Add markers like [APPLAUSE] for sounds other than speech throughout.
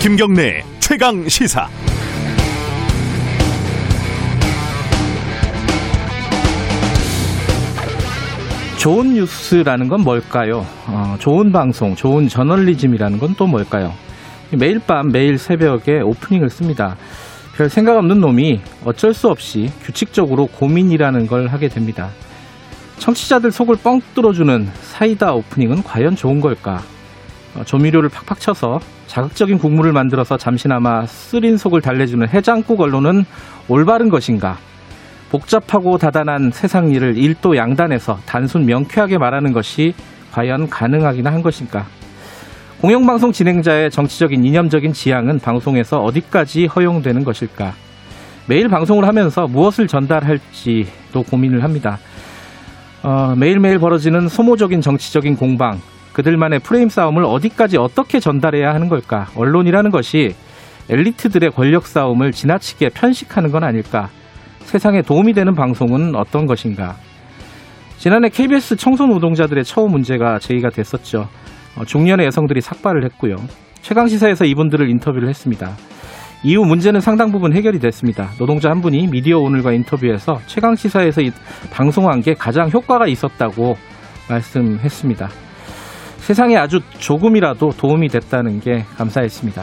김경래 최강 시사. 좋은 뉴스라는 건 뭘까요? 어, 좋은 방송, 좋은 저널리즘이라는 건 또 뭘까요? 매일 밤, 매일 새벽에 오프닝을 씁니다. 별 생각 없는 놈이 어쩔 수 없이 규칙적으로 고민이라는 걸 하게 됩니다. 청취자들 속을 뻥 뚫어주는 사이다 오프닝은 과연 좋은 걸까? 어, 조미료를 팍팍 쳐서 자극적인 국물을 만들어서 잠시나마 쓰린 속을 달래주는 해장국 언론은 올바른 것인가? 복잡하고 다단한 세상 일을 일도 양단해서 단순 명쾌하게 말하는 것이 과연 가능하기나 한 것인가? 공영방송 진행자의 정치적인 이념적인 지향은 방송에서 어디까지 허용되는 것일까? 매일 방송을 하면서 무엇을 전달할지도 고민을 합니다. 어, 매일매일 벌어지는 소모적인 정치적인 공방, 그들만의 프레임 싸움을 어디까지 어떻게 전달해야 하는 걸까? 언론이라는 것이 엘리트들의 권력 싸움을 지나치게 편식하는 건 아닐까? 세상에 도움이 되는 방송은 어떤 것인가? 지난해 KBS 청소 노동자들의 처우 문제가 제기가 됐었죠. 어, 중년의 여성들이 삭발을 했고요. 최강시사에서 이분들을 인터뷰를 했습니다. 이후 문제는 상당 부분 해결이 됐습니다. 노동자 한 분이 미디어 오늘과 인터뷰에서 최강시사에서 방송한 게 가장 효과가 있었다고 말씀했습니다. 세상에 아주 조금이라도 도움이 됐다는 게 감사했습니다.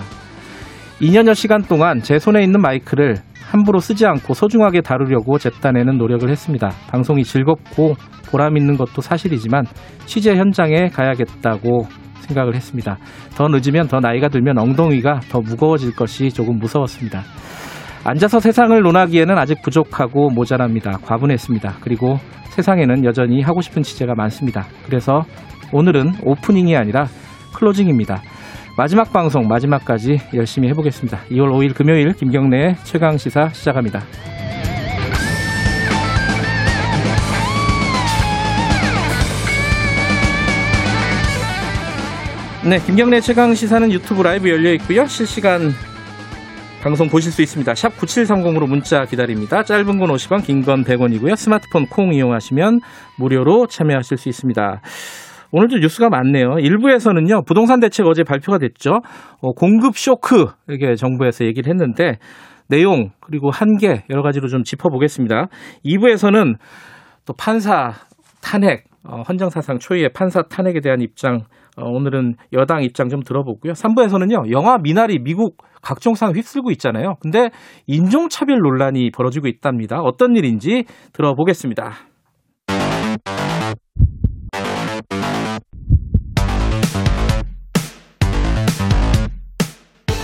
2년여 시간 동안 제 손에 있는 마이크를 함부로 쓰지 않고 소중하게 다루려고 잿단에는 노력을 했습니다. 방송이 즐겁고 보람 있는 것도 사실이지만 취재 현장에 가야겠다고 생각을 했습니다. 더 늦으면 더 나이가 들면 엉덩이가 더 무거워질 것이 조금 무서웠습니다. 앉아서 세상을 논하기에는 아직 부족하고 모자랍니다. 과분했습니다. 그리고 세상에는 여전히 하고 싶은 취재가 많습니다. 그래서 오늘은 오프닝이 아니라 클로징입니다. 마지막 방송 마지막까지 열심히 해보겠습니다. 2월 5일 금요일 김경래의 최강 시사 시작합니다. 네, 김경래 최강 시사는 유튜브 라이브 열려 있고요. 실시간 방송 보실 수 있습니다. 샵 9730으로 문자 기다립니다. 짧은 건 50원, 긴 건 100원이고요. 스마트폰 콩 이용하시면 무료로 참여하실 수 있습니다. 오늘도 뉴스가 많네요. 일부에서는요, 부동산 대책 어제 발표가 됐죠. 어, 공급 쇼크, 이렇게 정부에서 얘기를 했는데, 내용, 그리고 한계, 여러 가지로 좀 짚어보겠습니다. 2부에서는 또 판사 탄핵, 어, 헌정사상 초유의 판사 탄핵에 대한 입장, 어, 오늘은 여당 입장 좀 들어보고요. 3부에서는요, 영화 미나리 미국 각종 상 휩쓸고 있잖아요. 근데 인종차별 논란이 벌어지고 있답니다. 어떤 일인지 들어보겠습니다.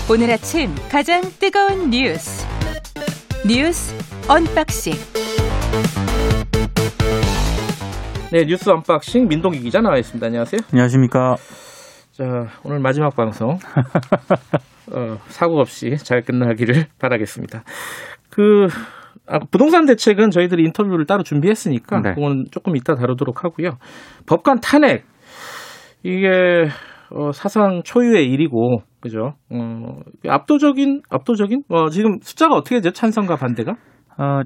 오늘 아침 가장 뜨거운 뉴스 뉴스 unboxing 네 뉴스 unboxing 민동기 기자 나와 있습니다. 안녕하세요. 안녕하십니까. 자 오늘 마지막 방송 [LAUGHS] 어, 사고 없이 잘 끝나기를 바라겠습니다. 그 아, 부동산 대책은 저희들이 인터뷰를 따로 준비했으니까 네. 그건 조금 이따 다루도록 하고요. 법관 탄핵 이게 어, 사상 초유의 일이고 그죠? 어, 압도적인 압도적인 어, 지금 숫자가 어떻게 되죠? 찬성과 반대가? 어,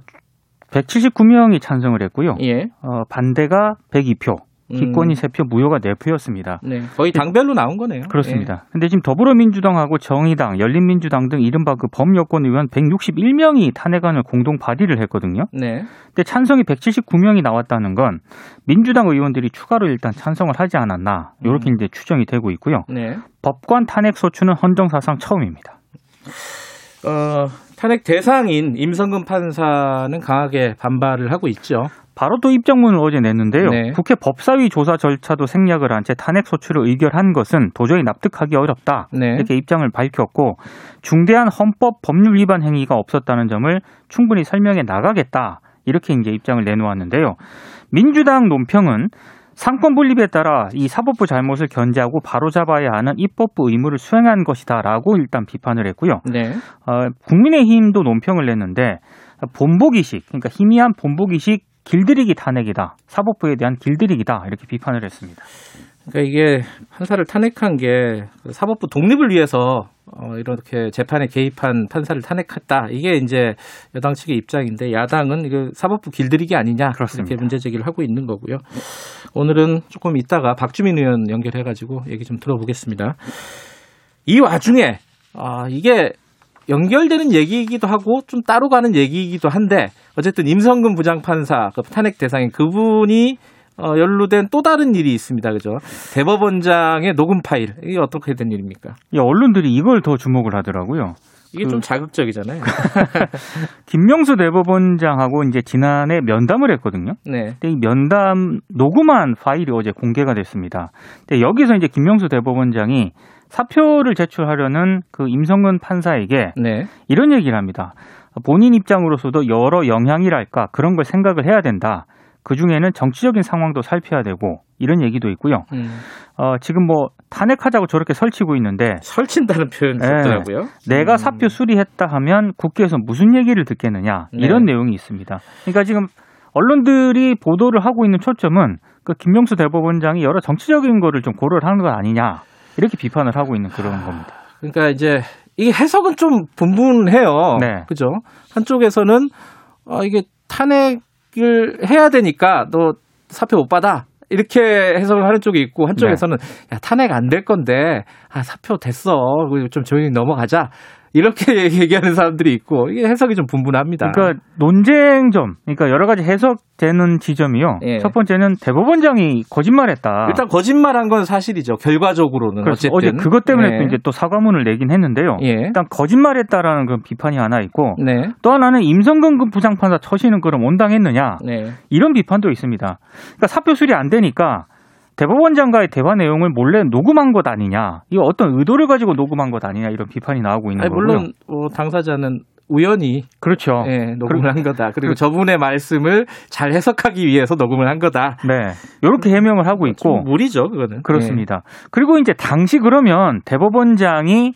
179명이 찬성을 했고요. 예. 어, 반대가 102표. 기권이 음. 3표, 무효가 4표였습니다. 네, 거의 당별로 나온 거네요. 그렇습니다. 예. 근데 지금 더불어민주당하고 정의당, 열린민주당 등 이른바 그 범여권 의원 161명이 탄핵안을 공동 발의를 했거든요. 네. 근데 찬성이 179명이 나왔다는 건 민주당 의원들이 추가로 일단 찬성을 하지 않았나 이렇게 음. 이제 추정이 되고 있고요. 네. 법관 탄핵 소추는 헌정사상 처음입니다. 어, 탄핵 대상인 임성근 판사는 강하게 반발을 하고 있죠. 바로 또 입장문을 어제 냈는데요. 네. 국회 법사위 조사 절차도 생략을 한 채 탄핵 소추를 의결한 것은 도저히 납득하기 어렵다. 네. 이렇게 입장을 밝혔고 중대한 헌법 법률 위반 행위가 없었다는 점을 충분히 설명해 나가겠다. 이렇게 이제 입장을 내놓았는데요. 민주당 논평은 상권 분립에 따라 이 사법부 잘못을 견제하고 바로잡아야 하는 입법부 의무를 수행한 것이다라고 일단 비판을 했고요. 네. 어, 국민의힘도 논평을 냈는데 본보기식, 그러니까 희미한 본보기식 길들이기 탄핵이다. 사법부에 대한 길들이기다. 이렇게 비판을 했습니다. 그러니까 이게 판사를 탄핵한 게 사법부 독립을 위해서 어, 이렇게 재판에 개입한 판사를 탄핵했다. 이게 이제 여당 측의 입장인데 야당은 이거 사법부 길들이기 아니냐 그렇습니다. 이렇게 문제 제기를 하고 있는 거고요. 오늘은 조금 이따가 박주민 의원 연결해가지고 얘기 좀 들어보겠습니다. 이 와중에 아 이게 연결되는 얘기이기도 하고 좀 따로 가는 얘기이기도 한데 어쨌든 임성근 부장판사 그 탄핵 대상인 그분이 어, 연루된 또 다른 일이 있습니다. 그죠? 대법원장의 녹음 파일. 이게 어떻게 된 일입니까? 이 언론들이 이걸 더 주목을 하더라고요. 이게 그- 좀 자극적이잖아요. [LAUGHS] 김명수 대법원장하고 이제 지난해 면담을 했거든요. 네. 근데 이 면담 녹음한 파일이 어제 공개가 됐습니다. 근데 여기서 이제 김명수 대법원장이 사표를 제출하려는 그 임성근 판사에게 네. 이런 얘기를 합니다. 본인 입장으로서도 여러 영향이랄까 그런 걸 생각을 해야 된다. 그 중에는 정치적인 상황도 살펴야 되고 이런 얘기도 있고요. 음, 어, 지금 뭐 탄핵하자고 저렇게 설치고 있는데 설친다는 표현 네. 썼더라고요. 내가 음. 사표 수리했다 하면 국회에서 무슨 얘기를 듣겠느냐 이런 네. 내용이 있습니다. 그러니까 지금 언론들이 보도를 하고 있는 초점은 그 김명수 대법원장이 여러 정치적인 거를 좀 고려를 하는 것 아니냐 이렇게 비판을 하고 있는 그런 겁니다. 그러니까 이제 이게 해석은 좀 분분해요. 네. 그죠? 한쪽에서는 어, 이게 탄핵 을 해야 되니까 너 사표 못 받아. 이렇게 해석을 하는 쪽이 있고 한쪽에서는 야 탄핵 안 될 건데 아 사표 됐어. 그리고 좀 조용히 넘어가자 이렇게 [LAUGHS] 얘기하는 사람들이 있고 이게 해석이 좀 분분합니다. 그러니까 논쟁점, 그러니까 여러 가지 해석되는 지점이요. 예. 첫 번째는 대법원장이 거짓말했다. 일단 거짓말한 건 사실이죠. 결과적으로는 그래서 어쨌든 어제 그것 때문에 예. 또 이제 또 사과문을 내긴 했는데요. 예. 일단 거짓말했다라는 그런 비판이 하나 있고 네. 또 하나는 임성근 그 부장판사 처신은 그럼 온당했느냐 네. 이런 비판도 있습니다. 그러니까 사표 수리 안 되니까 대법원장과의 대화 내용을 몰래 녹음한 것 아니냐, 이거 어떤 의도를 가지고 녹음한 것 아니냐 이런 비판이 나오고 있는 아니, 거고요. 물론 어, 당사자는 우연히 그렇죠. 예, 녹음을 한 거다. 그리고 그- 저분의 말씀을 잘 해석하기 위해서 녹음을 한 거다. 네, 이렇게 해명을 하고 있고 좀 무리죠, 그거는. 그렇습니다. 그리고 이제 당시 그러면 대법원장이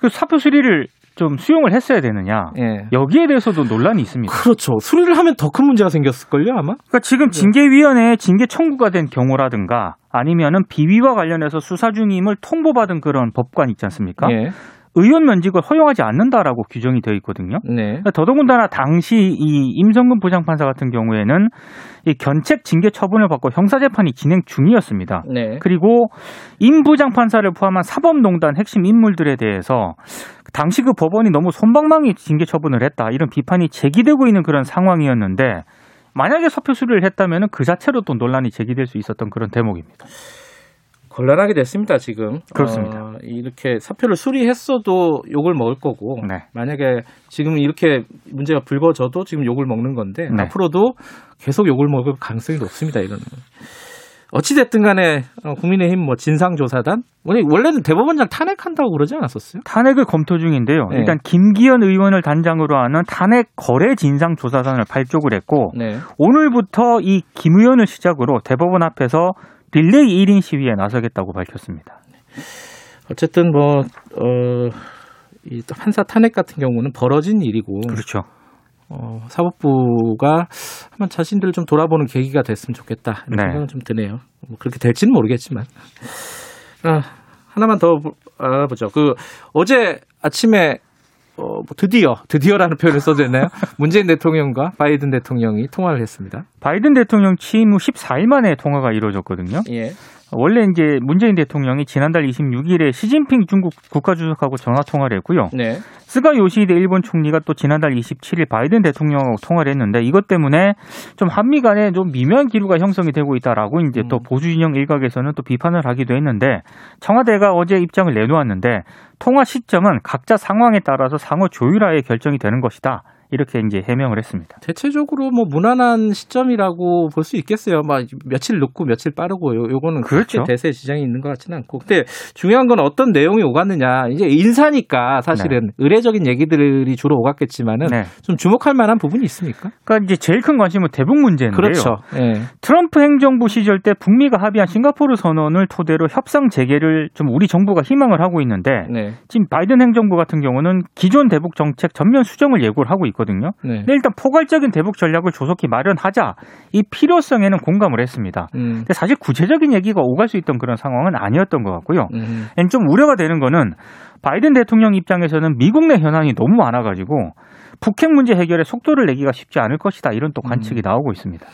그 사표 수리를 좀 수용을 했어야 되느냐. 예. 예. 여기에 대해서도 논란이 있습니다. 그렇죠. 수리를 하면 더 큰 문제가 생겼을걸요, 아마? 그러니까 지금 징계위원회에 징계 청구가 된 경우라든가 아니면은 비위와 관련해서 수사 중임을 통보받은 그런 법관 있지 않습니까? 예. 의원 면직을 허용하지 않는다라고 규정이 되어 있거든요. 네. 그러니까 더더군다나 당시 이 임성근 부장판사 같은 경우에는 이 견책 징계 처분을 받고 형사재판이 진행 중이었습니다. 네. 그리고 임 부장판사를 포함한 사법농단 핵심 인물들에 대해서 당시 그 법원이 너무 손방망이 징계 처분을 했다 이런 비판이 제기되고 있는 그런 상황이었는데 만약에 사표 수리를 했다면 그 자체로 또 논란이 제기될 수 있었던 그런 대목입니다. 곤란하게 됐습니다, 지금. 그렇습니다. 어, 이렇게 사표를 수리했어도 욕을 먹을 거고, 네. 만약에 지금 이렇게 문제가 불거져도 지금 욕을 먹는 건데, 네. 앞으로도 계속 욕을 먹을 가능성이 높습니다, 이거는. 어찌 됐든 간에, 어, 국민의힘 뭐 진상조사단? 원래- 원래는 대법원장 탄핵한다고 그러지 않았었어요? 탄핵을 검토 중인데요. 네. 일단 김기현 의원을 단장으로 하는 탄핵 거래 진상 조사단을 발족을 했고 네. 오늘부터 이 김 의원을 시작으로 대법원 앞에서 릴레이 1인 시위에 나서겠다고 밝혔습니다. 어쨌든 뭐, 어, 이 판사 탄핵 같은 경우는 벌어진 일이고, 그렇죠. 어, 사법부가 한번 자신들을 좀 돌아보는 계기가 됐으면 좋겠다. 이런 네. 생각은 좀 드네요. 뭐 그렇게 될지는 모르겠지만. 아, 하나만 더 보- 알아보죠. 그 어제 아침에 어, 뭐 드디어 드디어라는 표현을 써도 되나요? [LAUGHS] 문재인 대통령과 바이든 대통령이 통화를 했습니다. 바이든 대통령 취임 후 14일 만에 통화가 이루어졌거든요. 예. 원래 이제 문재인 대통령이 지난달 26일에 시진핑 중국 국가주석하고 전화 통화를 했고요. 네. 스가 요시히데 일본 총리가 또 지난달 27일 바이든 대통령하고 통화를 했는데 이것 때문에 좀 한미 간에 좀 미묘한 기류가 형성이 되고 있다라고 이제 또 음. 보수 진영 일각에서는 또 비판을 하기도 했는데 청와대가 어제 입장을 내놓았는데 통화 시점은 각자 상황에 따라서 상호 조율하에 결정이 되는 것이다. 이렇게 이제 해명을 했습니다. 대체적으로 뭐 무난한 시점이라고 볼 수 있겠어요. 막 며칠 늦고 며칠 빠르고 요, 요거는 그렇죠. 대세 지장이 있는 것 같지는 않고. 근데 중요한 건 어떤 내용이 오갔느냐. 이제 인사니까 사실은 의례적인 얘기들이 주로 오갔겠지만은 네. 좀 주목할 만한 부분이 있습니까? 그러니까 이제 제일 큰 관심은 대북 문제인데요. 그렇죠. 예. 트럼프 행정부 시절 때 북미가 합의한 싱가포르 선언을 토대로 협상 재개를 좀 우리 정부가 희망을 하고 있는데 네. 지금 바이든 행정부 같은 경우는 기존 대북 정책 전면 수정을 예고를 하고 있거든요. 있거든요. 네. 근데 일단 포괄적인 대북 전략을 조속히 마련하자 이 필요성에는 공감을 했습니다. 음. 근데 사실 구체적인 얘기가 오갈 수 있던 그런 상황은 아니었던 것 같고요. 음. 좀 우려가 되는 거는 바이든 대통령 입장에서는 미국 내 현안이 너무 많아가지고 북핵 문제 해결에 속도를 내기가 쉽지 않을 것이다 이런 또 관측이 나오고 있습니다.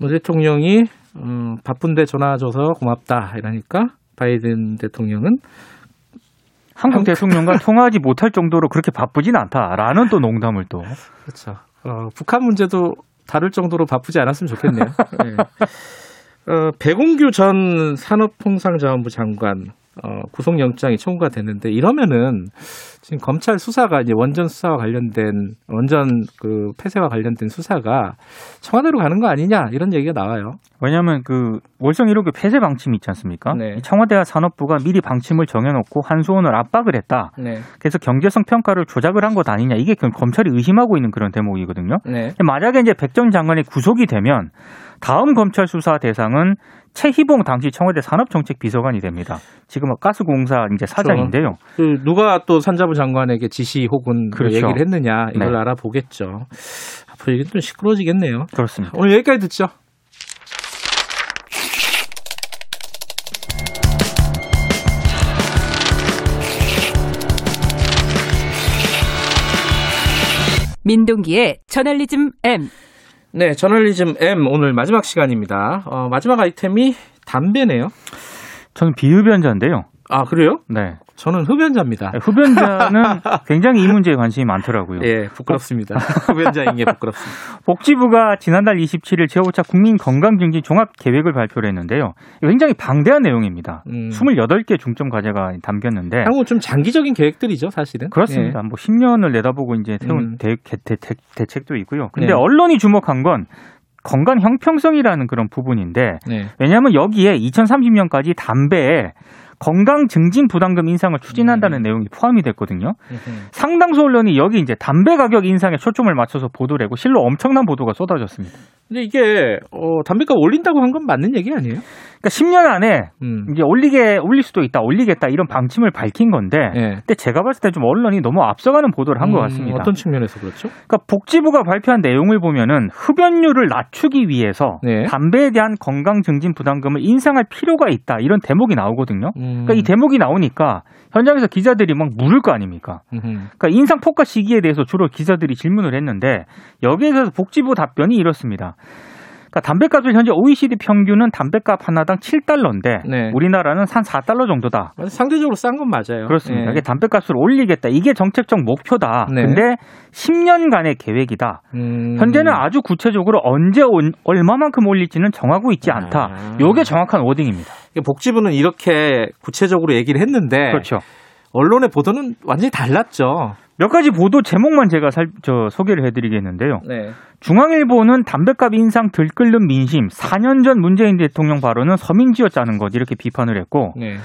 뭐 대통령이 음, 바쁜데 전화 줘서 고맙다 이러니까 바이든 대통령은 한국 대통령과 [LAUGHS] 통화하지 못할 정도로 그렇게 바쁘진 않다라는 또 농담을 또 그렇죠. 어, 북한 문제도 다룰 정도로 바쁘지 않았으면 좋겠네요. [LAUGHS] 네. 어, 배공규 전 산업통상자원부 장관 어, 구속영장이 청구가 됐는데 이러면은 지금 검찰 수사가 이제 원전 수사와 관련된 원전 그 폐쇄와 관련된 수사가 청와대로 가는 거 아니냐 이런 얘기가 나와요. 왜냐하면 그 월성 1호기 폐쇄 방침이 있지 않습니까? 네. 이 청와대와 산업부가 미리 방침을 정해놓고 한수원을 압박을 했다. 네. 그래서 경제성 평가를 조작을 한 것 아니냐 이게 그 검찰이 의심하고 있는 그런 대목이거든요. 네. 만약에 이제 백전 장관이 구속이 되면 다음 검찰 수사 대상은 최희봉 당시 청와대 산업정책비서관이 됩니다. 지금 가스공사 이제 사장인데요. 그 누가 또 산자부 장관에게 지시 혹은 뭐 그렇죠. 얘기를 했느냐 이걸 네. 알아보겠죠. 앞으로 이게 좀 시끄러워지겠네요. 그렇습니다. 오늘 여기까지 듣죠. 민동기의 저널리즘 M. 네, 저널리즘 M 오늘 마지막 시간입니다. 어, 마지막 아이템이 담배네요. 저는 비흡연자인데요. 아 그래요? 네. 저는 흡연자입니다. 흡연자는 [LAUGHS] 굉장히 이 문제에 관심이 많더라고요. 예, 부끄럽습니다. [LAUGHS] 흡연자인 게 부끄럽습니다. 복지부가 지난달 27일 제5차 국민 건강증진 종합 계획을 발표를 했는데요. 굉장히 방대한 내용입니다. 음. 28개 중점 과제가 담겼는데 한국 좀 장기적인 계획들이죠, 사실은. 그렇습니다. 뭐 10년을 내다보고 이제 세운 음. 대, 대, 대, 대책도 있고요. 근데 네. 언론이 주목한 건 건강 형평성이라는 그런 부분인데 예. 네. 왜냐하면 여기에 2030년까지 담배에 건강 증진 부담금 인상을 추진한다는 음. 내용이 포함이 됐거든요. 음흠. 상당수 언론이 여기 이제 담배 가격 인상에 초점을 맞춰서 보도를 하고 실로 엄청난 보도가 쏟아졌습니다. 근데 이게 어, 담배값 올린다고 한 건 맞는 얘기 아니에요? 그러니까 10년 안에 음. 이제 올리게 올릴 수도 있다, 올리겠다 이런 방침을 밝힌 건데, 예. 근데 제가 봤을 때 좀 언론이 너무 앞서가는 보도를 한것 음, 같습니다. 어떤 측면에서 그렇죠? 그러니까 복지부가 발표한 내용을 보면은 흡연율을 낮추기 위해서 네. 담배에 대한 건강 증진 부담금을 인상할 필요가 있다 이런 대목이 나오거든요. 음. 그러니까 이 대목이 나오니까 현장에서 기자들이 막 물을 거 아닙니까? 그러니까 인상 폭과 시기에 대해서 주로 기자들이 질문을 했는데 여기에 대해서 복지부 답변이 이렇습니다. 그러니까 담배값을 현재 OECD 평균은 담배값 하나당 7달러인데 네. 우리나라는 한 4달러 정도다. 상대적으로 싼 건 맞아요. 그렇습니다. 예. 이게 담배값을 올리겠다. 이게 정책적 목표다. 네. 근데 10년간의 계획이다. 음. 현재는 아주 구체적으로 언제 온- 얼마만큼 올릴지는 정하고 있지 않다. 아. 요게 정확한 워딩입니다. 복지부는 이렇게 구체적으로 얘기를 했는데 그렇죠. 언론의 보도는 완전히 달랐죠. 몇 가지 보도 제목만 제가 살, 저 소개를 해드리겠는데요. 네. 중앙일보는 담배값 인상 들끓는 민심, 4년 전 문재인 대통령 발언은 서민지어짜는 것 이렇게 비판을 했고 네.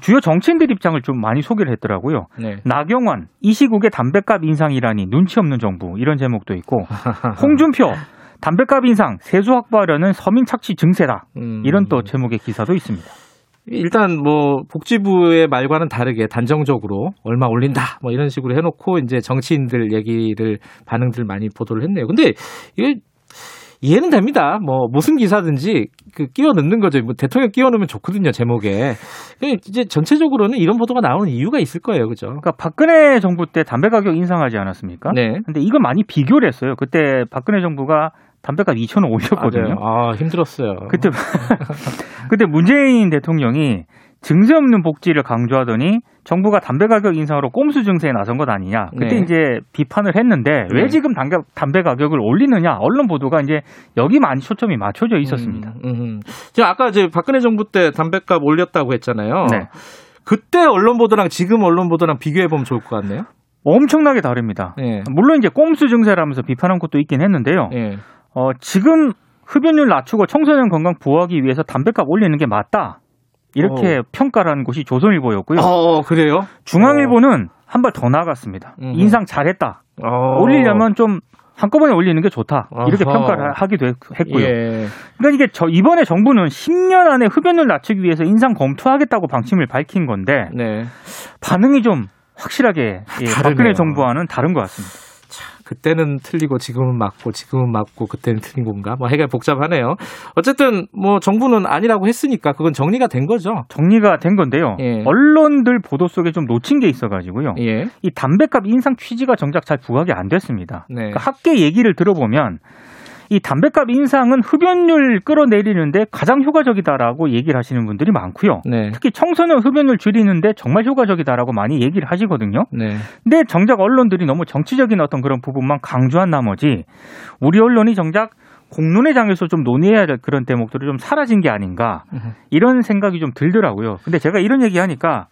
주요 정치인들 입장을 좀 많이 소개를 했더라고요. 네. 나경원, 이 시국에 담배값 인상이라니 눈치 없는 정부 이런 제목도 있고 [LAUGHS] 홍준표, 담배값 인상, 세수 확보하려는 서민 착취 증세다 음. 이런 또 제목의 기사도 있습니다. 일단 뭐 복지부의 말과는 다르게 단정적으로 얼마 올린다 뭐 이런 식으로 해놓고 이제 정치인들 얘기를 반응들 많이 보도를 했네요. 근데 이게 이해는 됩니다. 뭐 무슨 기사든지 그 끼워 넣는 거죠. 뭐 대통령 끼워 넣으면 좋거든요 제목에. 이제 전체적으로는 이런 보도가 나오는 이유가 있을 거예요, 그죠? 그러니까 박근혜 정부 때 담배 가격 인상하지 않았습니까? 네. 근데 이거 많이 비교를 했어요. 그때 박근혜 정부가 담배값 2,000원 올렸거든요. 맞아요. 아 힘들었어요. 그때 [LAUGHS] 그때 문재인 대통령이 증세 없는 복지를 강조하더니 정부가 담배 가격 인상으로 꼼수 증세에 나선 것 아니냐. 그때 네. 이제 비판을 했는데 왜 네. 지금 담배, 담배 가격을 올리느냐. 언론 보도가 이제 여기 많이 초점이 맞춰져 있었습니다. 음, 음. 제가 아까 이제 박근혜 정부 때 담배값 올렸다고 했잖아요. 네. 그때 언론 보도랑 지금 언론 보도랑 비교해 보면 좋을 것 같네요. 엄청나게 다릅니다. 예. 물론 이제 꼼수 증세라면서 비판한 것도 있긴 했는데요. 예. 어, 지금 흡연율 낮추고 청소년 건강 보호하기 위해서 담배값 올리는 게 맞다. 이렇게 평가라는 곳이 조선일보였고요. 어, 그래요? 중앙일보는 한발 더 나갔습니다. 음. 인상 잘했다. 어. 올리려면 좀 한꺼번에 올리는 게 좋다. 이렇게 아하. 평가를 하기도 했- 했고요. 예. 그러니까 이게 저 이번에 정부는 10년 안에 흡연율 낮추기 위해서 인상 검토하겠다고 방침을 밝힌 건데 네. 반응이 좀 확실하게 예. 박근혜 정부와는 다른 것 같습니다. 그때는 틀리고 지금은 맞고 지금은 맞고 그때는 틀린 건가? 뭐 해가 복잡하네요. 어쨌든 뭐 정부는 아니라고 했으니까 그건 정리가 된 거죠. 정리가 된 건데요. 예. 언론들 보도 속에 좀 놓친 게 있어가지고요. 예. 이 담배값 인상 취지가 정작 잘 부각이 안 됐습니다. 네. 그러니까 학계 얘기를 들어보면 이 담배값 인상은 흡연율 끌어내리는데 가장 효과적이다라고 얘기를 하시는 분들이 많고요. 네. 특히 청소년 흡연율 줄이는데 정말 효과적이다라고 많이 얘기를 하시거든요. 네. 근데 정작 언론들이 너무 정치적인 어떤 그런 부분만 강조한 나머지 우리 언론이 정작 공론회장에서 좀 논의해야 될 그런 대목들이 좀 사라진 게 아닌가 이런 생각이 좀 들더라고요. 근데 제가 이런 얘기하니까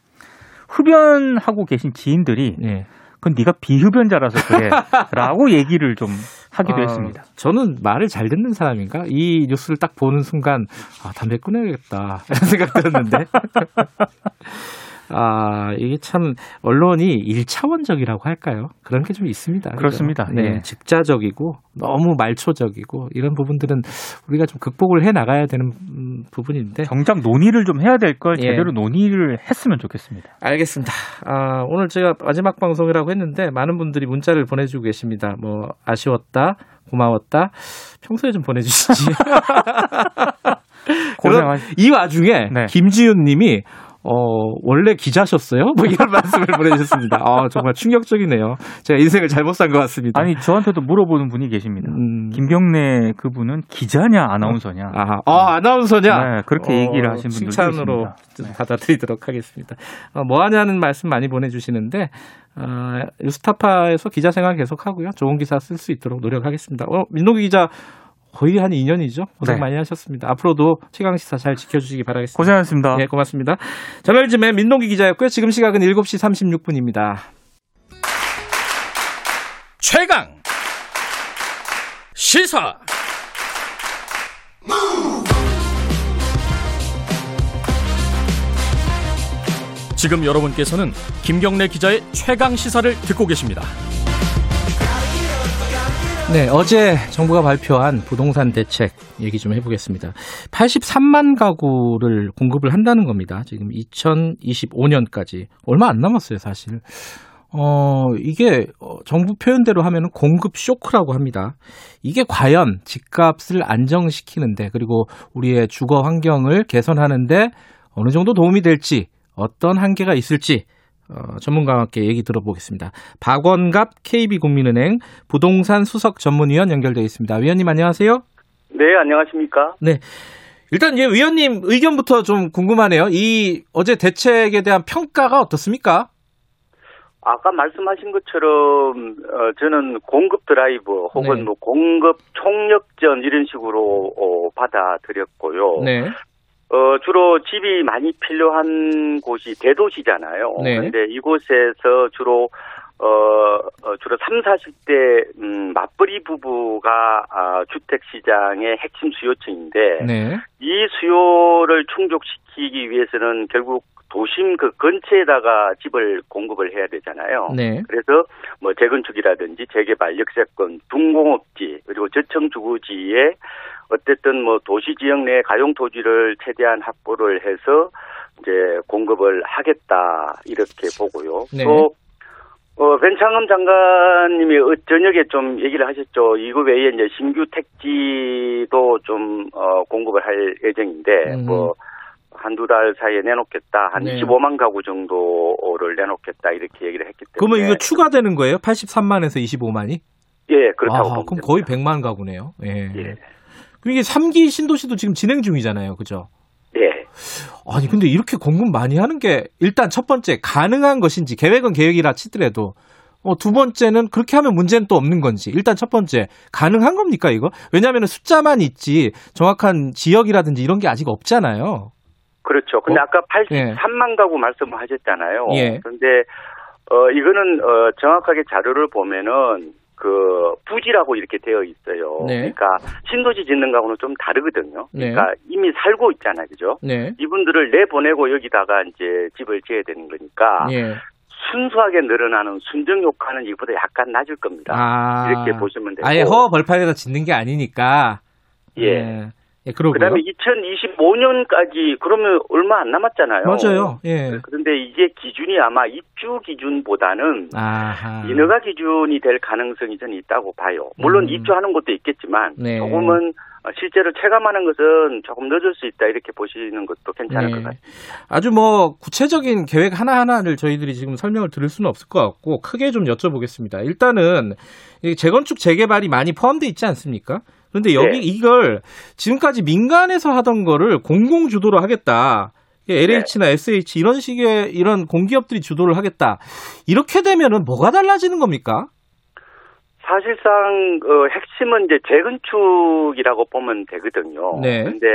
흡연하고 계신 지인들이 예. 그건 네가 비흡연자라서 그래라고 [LAUGHS] 얘기를 좀 하기도 아, 했습니다. 저는 말을 잘 듣는 사람인가? 이 뉴스를 딱 보는 순간 아, 담배 끊어야겠다 [LAUGHS] 이런 생각 들었는데. [LAUGHS] 아, 이게 참 언론이 일차원적이라고 할까요? 그런 게 좀 있습니다. 그렇습니다. 네, 예. 직자적이고 너무 말초적이고 이런 부분들은 우리가 좀 극복을 해 나가야 되는 음, 부분인데. 정작 논의를 좀 해야 될걸 예. 제대로 논의를 했으면 좋겠습니다. 알겠습니다. 아, 오늘 제가 마지막 방송이라고 했는데 많은 분들이 문자를 보내주고 계십니다. 뭐 아쉬웠다, 고마웠다. 평소에 좀 보내주시지. [LAUGHS] 고생하시- 이 와중에 네. 김지윤 님이 어, 원래 기자셨어요? 뭐 이런 [LAUGHS] 말씀을 보내주셨습니다. 아, 정말 충격적이네요. 제가 인생을 잘못 산 것 같습니다. 아니 저한테도 물어보는 분이 계십니다. 음, 김경래 그분은 기자냐 아나운서냐? 아, 아, 아나운서냐? 네, 그렇게 얘기를 하신 분들도 칭찬으로 있습니다. 네. 받아들이도록 하겠습니다. 어, 뭐 하냐는 말씀 많이 보내주시는데, 어, 뉴스타파에서 기자 생활 계속 하고요. 좋은 기사 쓸 수 있도록 노력하겠습니다. 어, 민노기 기자 거의 한 2년이죠. 고생 네. 많이 하셨습니다. 앞으로도 최강 시사 잘 지켜주시기 바라겠습니다. 고생하셨습니다. 네, 고맙습니다. 저널즘의 민동기 기자였고요. 지금 시각은 7시 36분입니다. 최강 시사 지금 여러분께서는 김경래 기자의 최강 시사를 듣고 계십니다. 네, 어제 정부가 발표한 부동산 대책 얘기 좀 해보겠습니다. 83만 가구를 공급을 한다는 겁니다. 지금 2025년까지. 얼마 안 남았어요, 사실. 어, 이게 어, 정부 표현대로 하면 공급 쇼크라고 합니다. 이게 과연 집값을 안정시키는데 그리고 우리의 주거 환경을 개선하는데 어느 정도 도움이 될지 어떤 한계가 있을지 어, 전문가와 함께 얘기 들어보겠습니다. 박원갑 KB국민은행 부동산 수석 전문위원 연결되어 있습니다. 위원님 안녕하세요. 네, 안녕하십니까? 네. 일단 예, 위원님 의견부터 좀 궁금하네요. 이 어제 대책에 대한 평가가 어떻습니까? 아까 말씀하신 것처럼 어, 저는 공급 드라이브 혹은 네. 뭐 공급 총력전 이런 식으로 어, 받아들였고요. 네. 어, 주로 집이 많이 필요한 곳이 대도시잖아요. 네. 근데 이곳에서 주로 어, 어, 주로 3, 40대 음, 맞벌이 부부가 아, 주택 시장의 핵심 수요층인데 네. 이 수요를 충족시키기 위해서는 결국 도심 그 근처에다가 집을 공급을 해야 되잖아요. 네. 그래서 뭐 재건축이라든지 재개발, 역세권, 둔공업지 그리고 저층 주거지에 어쨌든 뭐 도시 지역 내 가용 토지를 최대한 확보를 해서 이제 공급을 하겠다 이렇게 보고요. 네. 또 어, 변창흠 장관님이 어, 저녁에 좀 얘기를 하셨죠. 이거 외에 이제 신규 택지도 좀, 어, 공급을 할 예정인데, 음. 뭐, 한두 달 사이에 내놓겠다. 한 네. 25만 가구 정도를 내놓겠다. 이렇게 얘기를 했기 때문에. 그러면 이거 추가되는 거예요? 83만에서 25만이? 예, 그렇다고. 아, 그럼 됩니다. 거의 100만 가구네요. 예. 예. 그럼 이게 3기 신도시도 지금 진행 중이잖아요. 그죠? 예. 아니 근데 이렇게 공급 많이 하는 게 일단 첫 번째 가능한 것인지 계획은 계획이라 치더라도 어, 두 번째는 그렇게 하면 문제는 또 없는 건지 일단 첫 번째 가능한 겁니까 이거 왜냐하면 숫자만 있지 정확한 지역이라든지 이런 게 아직 없잖아요 그렇죠. 근데 어? 아까 예. 83만 가구 말씀을 하셨잖아요. 예. 그런데 어 이거는 어 정확하게 자료를 보면은 그 부지라고 이렇게 되어 있어요. 네. 그러니까 신도시 짓는 거하고는 좀 다르거든요. 네. 그러니까 이미 살고 있잖아요. 그죠? 네 이분들을 내 보내고 여기다가 이제 집을 지어야 되는 거니까 예. 순수하게 늘어나는 순정 효과는 이보다 약간 낮을 겁니다. 아 이렇게 보시면 되고 아예 허 벌판에다 짓는 게 아니니까 예. 예, 그러고요. 그다음에 2025년까지 그러면 얼마 안 남았잖아요. 맞아요. 예. 그런데 이게 기준이 아마 입주 기준보다는 아하. 인허가 기준이 될 가능성이 저는 있다고 봐요. 물론 음. 입주하는 것도 있겠지만 네. 조금은 실제로 체감하는 것은 조금 늦을 수 있다 이렇게 보시는 것도 괜찮을 네. 것 같아요. 아주 뭐 구체적인 계획 하나하나를 저희들이 지금 설명을 드릴 수는 없을 것 같고 크게 좀 여쭤보겠습니다. 일단은 이 재건축 재개발이 많이 포함되어 있지 않습니까? 그런데 여기 네. 이걸 지금까지 민간에서 하던 거를 공공 주도로 하겠다. LH나 SH 이런 식의 이런 공기업들이 주도를 하겠다. 이렇게 되면은 뭐가 달라지는 겁니까? 사실상 어, 핵심은 이제 재건축이라고 보면 되거든요. 네. 근데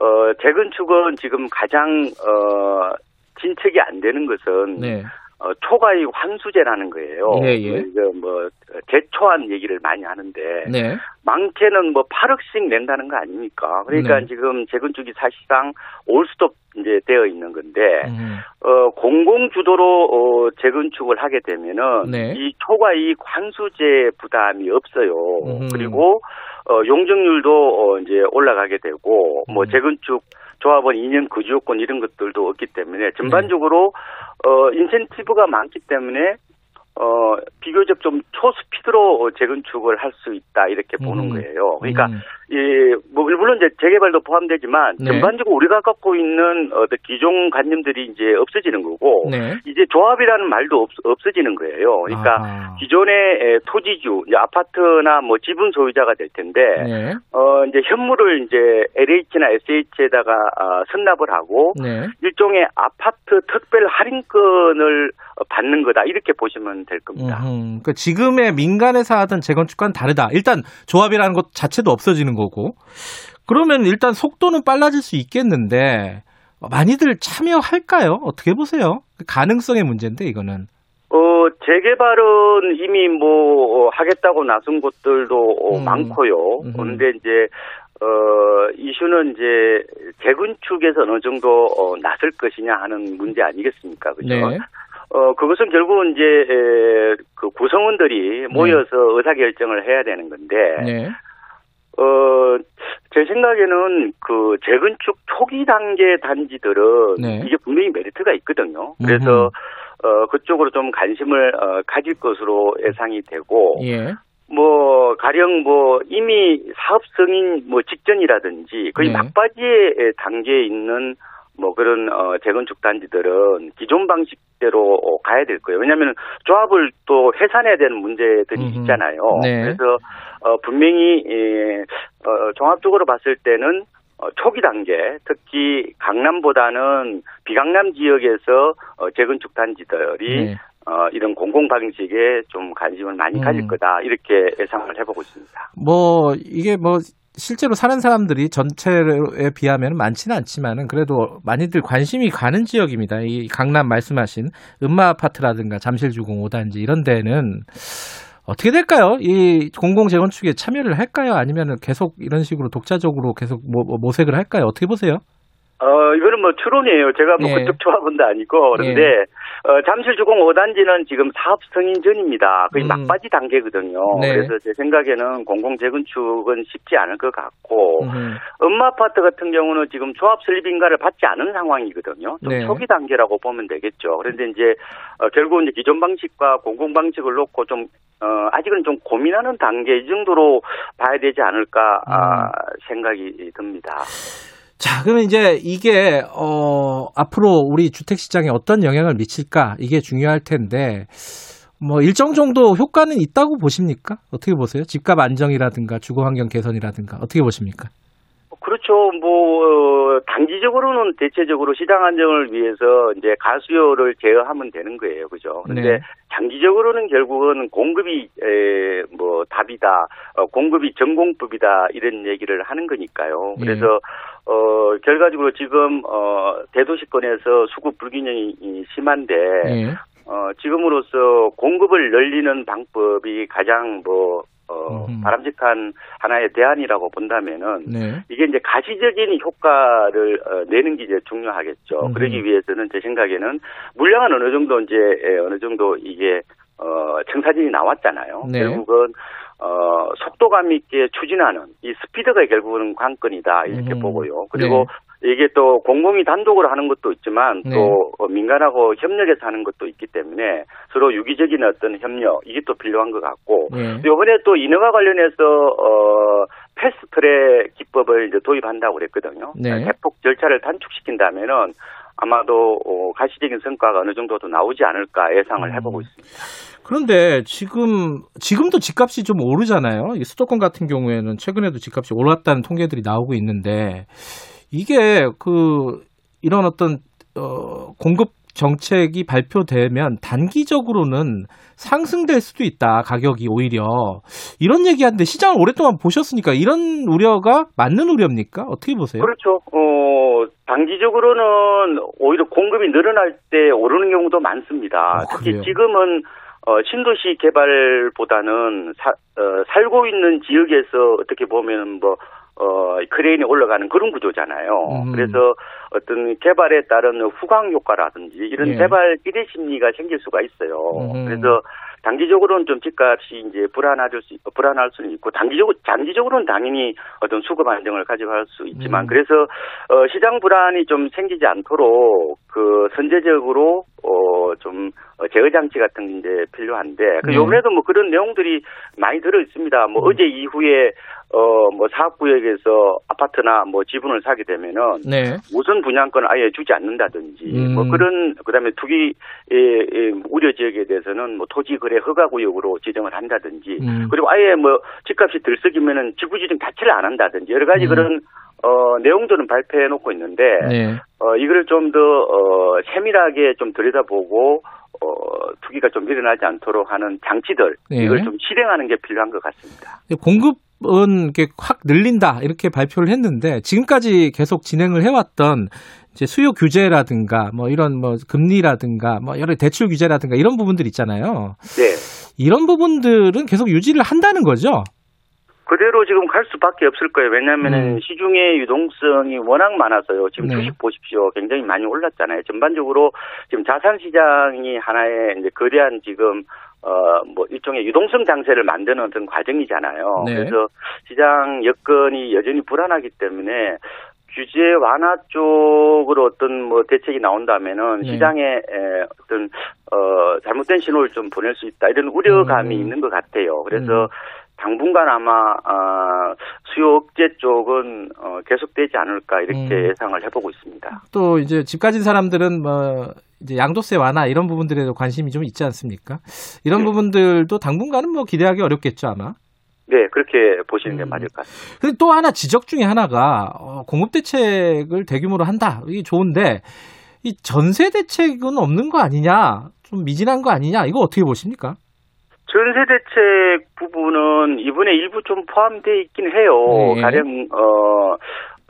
어, 재건축은 지금 가장 어, 진척이 안 되는 것은 네. 어, 초과이익 환수제라는 거예요. 예, 예. 이거 뭐 제초한 얘기를 많이 하는데 네. 많게는 뭐 8억씩 낸다는 거 아닙니까? 그러니까 네. 지금 재건축이 사실상 올스톱 이제 되어 있는 건데 음. 어, 공공 주도로 어, 재건축을 하게 되면은 네. 이 초과이익 환수제 부담이 없어요. 음. 그리고 어, 용적률도 어, 이제 올라가게 되고 뭐 음. 재건축 조합원 2년 거주요건 이런 것들도 없기 때문에 전반적으로 네. 어, 인센티브가 많기 때문에 어, 비교적 좀 초스피드로 어, 재건축을 할 수 있다 이렇게 보는 음. 거예요. 그러니까 음. 예, 뭐 물론 이제 재개발도 포함되지만 네. 전반적으로 우리가 갖고 있는 어떤 기존 관념들이 이제 없어지는 거고 네. 이제 조합이라는 말도 없, 없어지는 거예요. 그러니까 아하. 기존의 에, 토지주, 이제 아파트나 뭐 지분 소유자가 될 텐데 네. 어 이제 현물을 이제 LH나 SH에다가 아, 선납을 하고 네. 일종의 아파트 특별 할인권을 어, 받는 거다 이렇게 보시면 될 겁니다. 음흠. 그 지금의 민간에서 하던 재건축과는 다르다. 일단 조합이라는 것 자체도 없어지는 거고. 그러면 일단 속도는 빨라질 수 있겠는데 많이들 참여할까요? 어떻게 보세요? 그 가능성의 문제인데 이거는. 어, 재개발은 이미 뭐, 어, 하겠다고 나선 곳들도 어, 음. 많고요. 음흠. 그런데 이제, 어, 이슈는 이제 재건축에서 어느 정도 어, 나설 것이냐 하는 문제 아니겠습니까? 그죠? 네. 어, 그것은 결국은 이제, 에, 그 구성원들이 모여서 의사결정을 해야 되는 건데, 네. 어, 제 생각에는 그 재건축 초기 단계 단지들은 네. 이게 분명히 메리트가 있거든요. 그래서 어, 그쪽으로 좀 관심을 어, 가질 것으로 예상이 되고, 예. 뭐, 가령 뭐, 이미 사업 승인 뭐 직전이라든지 거의 네. 막바지의 단계에 있는 뭐 그런 어, 재건축 단지들은 기존 방식대로 어, 가야 될 거예요. 왜냐하면 조합을 또 해산해야 되는 문제들이. 있잖아요. 네. 그래서 어, 분명히 예, 어, 종합적으로 봤을 때는 어, 초기 단계, 특히 강남보다는 비강남 지역에서 어, 재건축 단지들이 네. 어, 이런 공공 방식에 좀 관심을 많이 가질 음. 거다 이렇게 예상을 해보고 있습니다. 뭐 이게 뭐 실제로 사는 사람들이 전체에 비하면 많지는 않지만은 그래도 많이들 관심이 가는 지역입니다. 이 강남 말씀하신 음마 아파트라든가 잠실주공 5단지 이런 데는 어떻게 될까요? 이 공공 재건축에 참여를 할까요? 아니면 계속 이런 식으로 독자적으로 계속 모색을 할까요? 어떻게 보세요? 어, 이거는 뭐 추론이에요. 제가 뭐 예. 그쪽 조합원도 아니고. 그런데, 어, 잠실 주공 5단지는 지금 사업 승인 전입니다. 거의 음. 막바지 단계거든요. 네. 그래서 제 생각에는 공공 재건축은 쉽지 않을 것 같고, 음, 음마 아파트 같은 경우는 지금 조합 설립 인가를 받지 않은 상황이거든요. 좀 네. 초기 단계라고 보면 되겠죠. 그런데 이제, 어, 결국 이제 기존 방식과 공공 방식을 놓고 좀, 어, 아직은 좀 고민하는 단계 이 정도로 봐야 되지 않을까, 아, 생각이 듭니다. 자, 그러면 이제 이게 어 앞으로 우리 주택 시장에 어떤 영향을 미칠까 이게 중요할 텐데 뭐 일정 정도 효과는 있다고 보십니까? 어떻게 보세요? 집값 안정이라든가 주거 환경 개선이라든가 어떻게 보십니까? 그렇죠. 뭐 어, 단기적으로는 대체적으로 시장 안정을 위해서 이제 가수요를 제어하면 되는 거예요, 그죠? 그런데 네. 장기적으로는 결국은 공급이 에, 뭐 답이다, 어, 공급이 전공법이다 이런 얘기를 하는 거니까요. 예. 그래서 어 결과적으로 지금 어 대도시권에서 수급 불균형이 이 심한데 예. 어 지금으로서 공급을 늘리는 방법이 가장 뭐 어, 음흠. 바람직한 하나의 대안이라고 본다면은 네. 이게 이제 가시적인 효과를 어, 내는 게 이제 중요하겠죠. 음흠. 그러기 위해서는 제 생각에는 물량은 어느 정도 이제 에, 어느 정도 이게 어, 청사진이 나왔잖아요. 네. 결국은 어, 속도감 있게 추진하는 이 스피드가 결국은 관건이다 이렇게 음. 보고요. 그리고 이게 또 공공이 단독으로 하는 것도 있지만 네. 또 어, 민간하고 협력해서 하는 것도 있기 때문에 서로 유기적인 어떤 협력 이게 또 필요한 것 같고 네. 이번에 또 인허가 관련해서 어 패스트트랙 기법을 이제 도입한다고 그랬거든요. 네. 대폭 절차를 단축시킨다면은 아마도 어, 가시적인 성과가 어느 정도도 나오지 않을까 예상을 음. 해보고 있습니다. 그런데 지금 지금도 집값이 좀 오르잖아요. 이 수도권 같은 경우에는 최근에도 집값이 올랐다는 통계들이 나오고 있는데 이게 그 이런 어떤 어 공급 정책이 발표되면 단기적으로는 상승될 수도 있다 가격이 오히려 이런 얘기하는데 시장을 오랫동안 보셨으니까 이런 우려가 맞는 우려입니까? 어떻게 보세요? 그렇죠. 어, 단기적으로는 오히려 공급이 늘어날 때 오르는 경우도 많습니다. 어, 특히? 지금은 어, 신도시 개발보다는 사- 어, 살고 있는 지역에서 어떻게 보면 뭐 어, 크레인이 올라가는 그런 구조잖아요. 음. 그래서 어떤 개발에 따른 후광 효과라든지 이런 예. 개발 기대 심리가 생길 수가 있어요. 음. 그래서 단기적으로는 좀 집값이 이제 불안할 수, 불안할 수는 있고, 단기적으로, 장기적으로는 당연히 어떤 수급 안정을 가져갈 수 있지만, 음. 그래서, 어, 시장 불안이 좀 생기지 않도록, 그, 선제적으로, 어, 좀, 어, 제어 장치 같은 게 이제 필요한데, 그, 네. 요번에도 뭐 그런 내용들이 많이 들어 있습니다. 뭐, 음. 어제 이후에, 어, 뭐, 사업구역에서 아파트나 뭐 지분을 사게 되면은, 네. 우선 분양권을 아예 주지 않는다든지 음. 뭐 그런 그다음에 투기 예, 예, 우려 지역에 대해서는 뭐 토지 거래 허가 구역으로 지정을 한다든지 음. 그리고 아예 뭐 집값이 들썩이면은 지구 지정 자체를 안 한다든지 여러 가지 음. 그런 어 내용들은 발표해 놓고 있는데 네. 어 이거를 좀 더 어 세밀하게 좀 들여다보고 어 투기가 좀 일어나지 않도록 하는 장치들 네. 이걸 좀 실행하는 게 필요한 것 같습니다. 공급 은 이렇게 확 늘린다 이렇게 발표를 했는데 지금까지 계속 진행을 해왔던 이제 수요 규제라든가 뭐 이런 뭐 금리라든가 뭐 여러 대출 규제라든가 이런 부분들 있잖아요. 네. 이런 부분들은 계속 유지를 한다는 거죠. 그대로 지금 갈 수밖에 없을 거예요. 왜냐하면은 음. 시중의 유동성이 워낙 많아서요. 지금 네. 주식 보십시오. 굉장히 많이 올랐잖아요. 전반적으로 지금 자산 시장이 하나의 이제 거대한 지금 어뭐 일종의 유동성 장세를 만드는 어떤 과정이잖아요. 네. 그래서 시장 여건이 여전히 불안하기 때문에 규제 완화 쪽으로 어떤 뭐 대책이 나온다면은 네. 시장에 에, 어떤 어 잘못된 신호를 좀 보낼 수 있다 이런 우려감이 음. 있는 것 같아요. 그래서 음. 당분간 아마 어, 수요 억제 쪽은 어, 계속되지 않을까 이렇게 음. 예상을 해보고 있습니다. 또 이제 집 가진 사람들은 뭐 이제 양도세 완화 이런 부분들에도 관심이 좀 있지 않습니까? 이런 네. 부분들도 당분간은 뭐 기대하기 어렵겠죠 아마. 네, 그렇게 보시는 게 음. 맞을 것 같습니다. 근데 또 하나 지적 중에 하나가 어, 공급 대책을 대규모로 한다. 이게 좋은데 이 전세 대책은 없는 거 아니냐? 좀 미진한 거 아니냐? 이거 어떻게 보십니까? 전세 대책 부분은 이번에 일부 좀 포함되어 있긴 해요. 네. 가령 어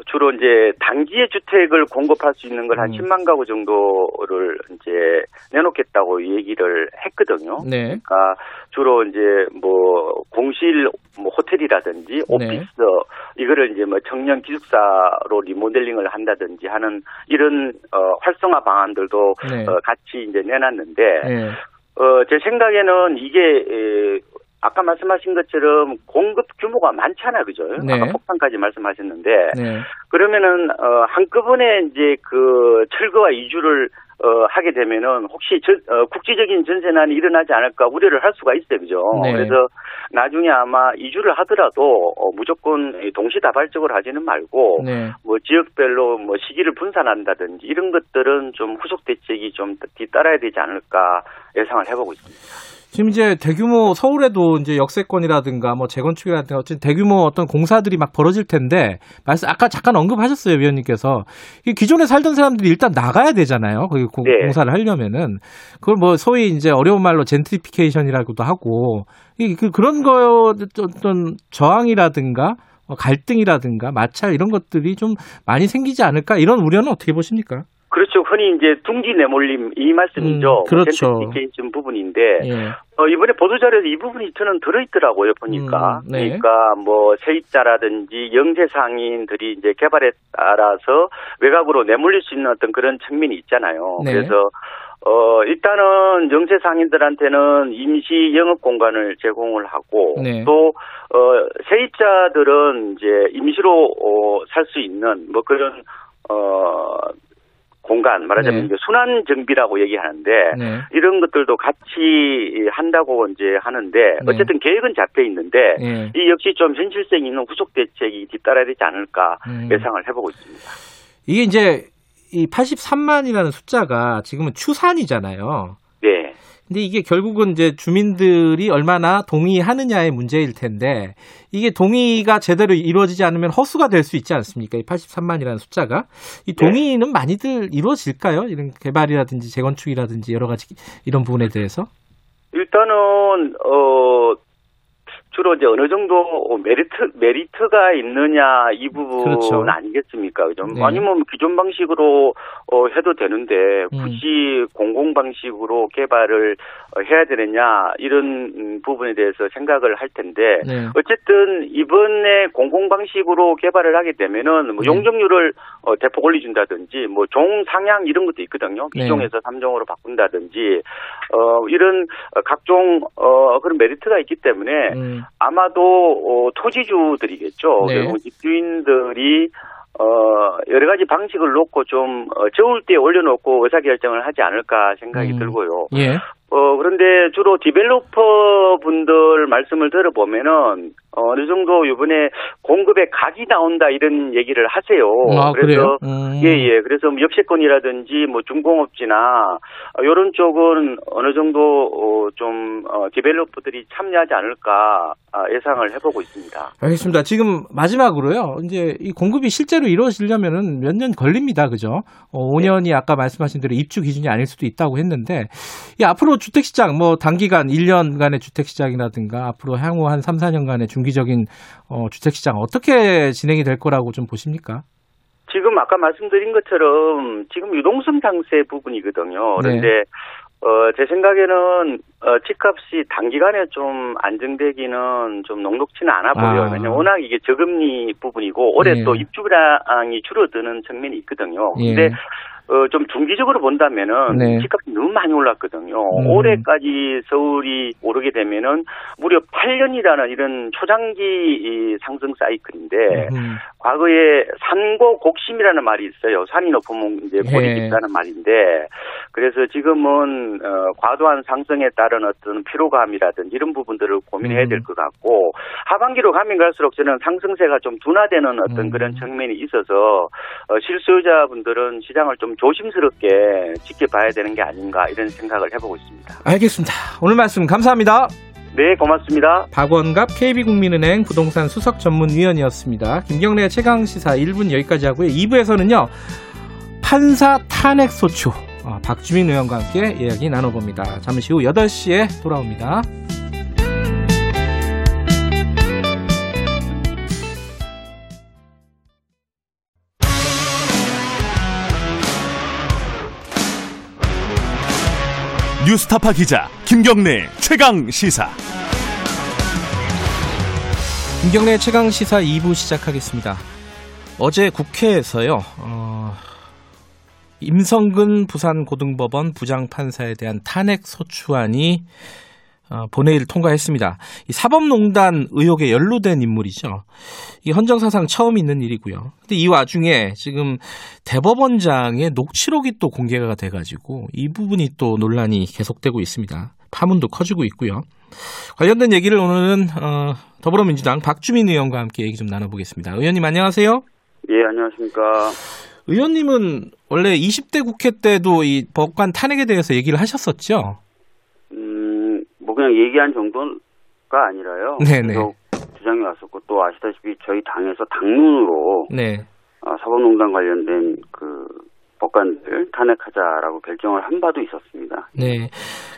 주로 이제 단기의 주택을 공급할 수 있는 걸한 음. 10만 가구 정도를 이제 내놓겠다고 얘기를 했거든요. 네. 그러니까 주로 이제 뭐 공실 뭐 호텔이라든지 오피스 이거를 이제 뭐 청년 기숙사로 리모델링을 한다든지 하는 이런 어 활성화 방안들도 네. 어 같이 이제 내놨는데 네. 어제 생각에는 이게 에, 아까 말씀하신 것처럼 공급 규모가 많잖아 그죠? 네. 아까 폭탄까지 말씀하셨는데 네. 그러면은 어 한꺼번에 이제 그 철거와 이주를 어 하게 되면은 혹시 전, 어, 국지적인 전세난이 일어나지 않을까 우려를 할 수가 있어요, 그죠? 네. 그래서 나중에 아마 이주를 하더라도 어, 무조건 동시다발적으로 하지는 말고 네. 뭐 지역별로 뭐 시기를 분산한다든지 이런 것들은 좀 후속 대책이 좀 뒤따라야 되지 않을까 예상을 해보고 있습니다. 지금 이제 대규모 서울에도 이제 역세권이라든가 뭐 재건축이라든가 어쨌든 대규모 어떤 공사들이 막 벌어질 텐데 말씀 아까 잠깐 언급하셨어요 위원님께서. 이 기존에 살던 사람들이 일단 나가야 되잖아요. 거기 고- 네. 공사를 하려면은. 그걸 뭐 소위 이제 어려운 말로 젠트리피케이션이라고도 하고. 이 그, 그런 거 어떤 저항이라든가 어, 갈등이라든가 마찰 이런 것들이 좀 많이 생기지 않을까? 이런 우려는 어떻게 보십니까? 그렇죠. 흔히 이제 둥지 내몰림 이 말씀이죠. 음, 그렇죠. 젠트리피케이션 부분인데 예. 어, 이번에 보도자료에서 이 부분이 저는 들어있더라고요, 보니까. 음, 네. 그러니까 뭐 세입자라든지 영세상인들이 이제 개발에 따라서 외곽으로 내몰릴 수 있는 어떤 그런 측면이 있잖아요. 네. 그래서 어, 일단은 영세 상인들한테는 임시 영업 공간을 제공을 하고 네. 또 어, 세입자들은 이제 임시로 어, 살 수 있는 뭐 그런 어 공간 말하자면 네. 이제 순환 정비라고 얘기하는데 네. 이런 것들도 같이 한다고 이제 하는데 네. 어쨌든 계획은 잡혀 있는데 예. 이 역시 좀 현실성 있는 후속 대책이 뒤따라야 되지 않을까 음. 예상을 해보고 있습니다. 이게 이제 이 83만이라는 숫자가 지금은 추산이잖아요. 네. 근데 이게 결국은 이제 주민들이 얼마나 동의하느냐의 문제일 텐데 이게 동의가 제대로 이루어지지 않으면 허수가 될 수 있지 않습니까? 이 83만이라는 숫자가 이 동의는 많이들 이루어질까요? 이런 개발이라든지 재건축이라든지 여러 가지 이런 부분에 대해서 일단은 어 주로 이제 어느 정도 메리트 메리트가 있느냐 이 부분 그렇죠. 아니겠습니까? 그죠? 네. 아니면 기존 방식으로 어 해도 되는데 음. 굳이 공공 방식으로 개발을 어, 해야 되느냐 이런 음, 부분에 대해서 생각을 할 텐데 네. 어쨌든 이번에 공공 방식으로 개발을 하게 되면은 뭐 네. 용적률을 어, 대폭 올려준다든지 뭐 종 상향 이런 것도 있거든요. 네. 2종에서 3종으로 바꾼다든지 어 이런 어, 각종 어 그런 메리트가 있기 때문에 음, 아마도 어, 토지주들이겠죠. 네. 결국 집주인들이 어 여러 가지 방식을 놓고 좀 어, 저울 때 올려놓고 의사결정을 하지 않을까 생각이 음. 들고요. 예. 어, 그런데 주로 디벨로퍼 분들 말씀을 들어보면은, 어, 어느 정도 이번에 공급에 각이 나온다 이런 얘기를 하세요. 아, 그래요? 그래서, 음. 예, 예. 그래서 뭐 역세권이라든지 뭐 중공업지나, 어, 이런 쪽은 어느 정도, 어, 좀, 어, 디벨로퍼들이 참여하지 않을까 아, 예상을 해보고 있습니다. 알겠습니다. 지금 마지막으로요. 이제 이 공급이 실제로 이루어지려면은 몇 년 걸립니다. 그죠? 어, 5년이 아까 말씀하신 대로 입주 기준이 아닐 수도 있다고 했는데 이 앞으로 주택 시장 뭐 단기간 1년간의 주택 시장이라든가 앞으로 향후 한 3, 4년간의 중기적인 어, 주택 시장 어떻게 진행이 될 거라고 좀 보십니까? 지금 아까 말씀드린 것처럼 지금 유동성 상세 부분이거든요. 그런데 어, 제 생각에는 어, 집값이 단기간에 좀 안정되기는 좀 녹록치는 않아 보여요. 아. 왜냐면 워낙 이게 저금리 부분이고 올해 예. 또 입주량이 줄어드는 측면이 있거든요. 예. 근데 어, 좀 중기적으로 본다면은 네. 집값이 너무 많이 올랐거든요. 음. 올해까지 서울이 오르게 되면은 무려 8년이라는 이런 초장기 이 상승 사이클인데 음, 과거에 산고 곡심이라는 말이 있어요. 산이 높으면 이제 골이 예. 깊다는 말인데 그래서 지금은 어, 과도한 상승에 따른 어떤 피로감이라든지 이런 부분들을 고민해야 음. 될것 같고 하반기로 가면 갈수록 저는 상승세가 좀 둔화되는 어떤 음. 그런 측면이 있어서 어, 실수요자분들은 시장을 좀 조심스럽게 지켜봐야 되는 게 아닌가 이런 생각을 해보고 있습니다. 알겠습니다. 오늘 말씀 감사합니다. 네, 고맙습니다. 박원갑 KB국민은행 부동산 수석 전문위원이었습니다. 김경래 최강 시사 1분 여기까지 하고요. 2부에서는요. 판사 탄핵 소추 어, 박주민 의원과 함께 이야기 나눠봅니다. 잠시 후 8시에 돌아옵니다. 뉴스타파 기자 김경래 최강 시사. 김경래 최강 시사 2부 시작하겠습니다. 어제 국회에서요. 어, 임성근 부산고등법원 부장판사에 대한 탄핵 소추안이 어, 본회의를 통과했습니다. 이 사법농단 의혹에 연루된 인물이죠. 이 헌정사상 처음 있는 일이고요. 근데 이 와중에 지금 대법원장의 녹취록이 또 공개가 돼가지고 이 부분이 또 논란이 계속되고 있습니다. 파문도 커지고 있고요. 관련된 얘기를 오늘은 어, 더불어민주당 박주민 의원과 함께 얘기 좀 나눠보겠습니다. 의원님 안녕하세요. 예, 안녕하십니까. 의원님은 원래 20대 국회 때도 이 법관 탄핵에 대해서 얘기를 하셨었죠? 그냥 얘기한 정도가 아니라요. 네네. 계속 주장이 왔었고 또 아시다시피 저희 당에서 당론으로 네. 아, 사법농단 관련된 그 법관들 탄핵하자라고 결정을 한 바도 있었습니다. 네.